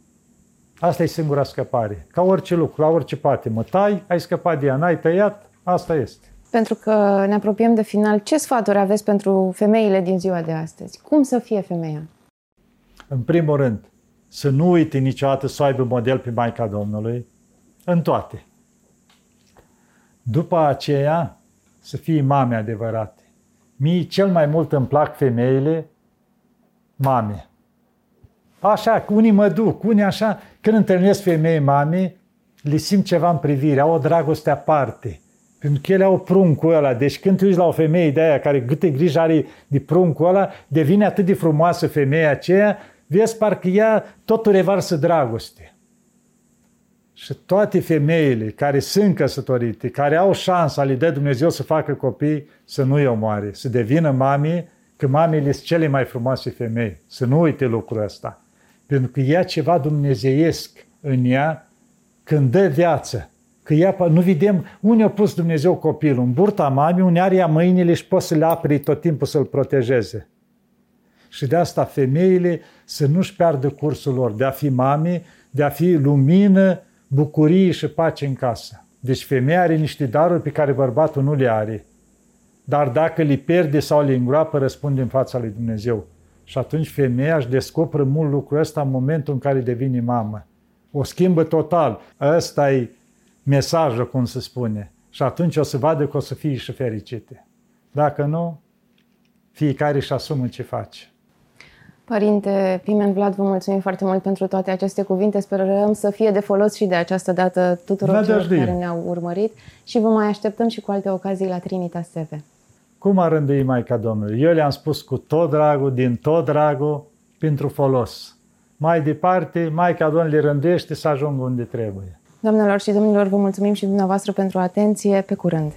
Asta e singura scăpare. Ca orice lucru, la orice patimă. Tai, ai scăpat de ea, n-ai tăiat, asta este. Pentru că ne apropiem de final, ce sfaturi aveți pentru femeile din ziua de astăzi? Cum să fie femeia? În primul rând, să nu uite niciodată să aibă model pe Maica Domnului, în toate. După aceea, să fie mame adevărate. Mie cel mai mult îmi plac femeile mame. Așa, unii mă duc, unii așa, când întâlnesc femei mame, le simt ceva în privire, au o dragoste aparte. Pentru că ele au pruncul ăla. Deci când te uiți la o femeie de aia care gâte grijă are de pruncul ăla, devine atât de frumoasă femeia aceea, vezi parcă ea totul revarsă dragoste. Și toate femeile care sunt căsătorite, care au șansa, le dă Dumnezeu să facă copii, să nu-i omoare, să devină mami, că mamele sunt cele mai frumoase femei. Să nu uite lucrul ăsta. Pentru că ea ceva dumnezeiesc în ea când dă viață. Că ea, nu vedem unde a pus Dumnezeu copilul. În burta mamei, unde are ea mâinile și poate să le apri tot timpul să-l protejeze. Și de asta femeile să nu-și piardă cursul lor, de a fi mame, de a fi lumină bucurie și pace în casă. Deci femeia are niște daruri pe care bărbatul nu le are. Dar dacă le pierde sau le îngroapă, răspunde în fața lui Dumnezeu. Și atunci femeia își descoperă mult lucrul ăsta în momentul în care devine mamă. O schimbă total. Ăsta e mesajul, cum se spune. Și atunci o să vadă că o să fie și fericite. Dacă nu, fiecare își asumă ce face. Părinte Pimen Vlad, vă mulțumim foarte mult pentru toate aceste cuvinte. Sperăm să fie de folos și de această dată tuturor celor care ne-au urmărit și vă mai așteptăm și cu alte ocazii la Trinitas TV. Cum a rândui Maica Domnului? Eu le-am spus cu tot dragul, din tot dragul, pentru folos. Mai departe, Maica Domnului rândește să ajungă unde trebuie. Doamnelor și domnilor, vă mulțumim și dumneavoastră pentru atenție. Pe curând!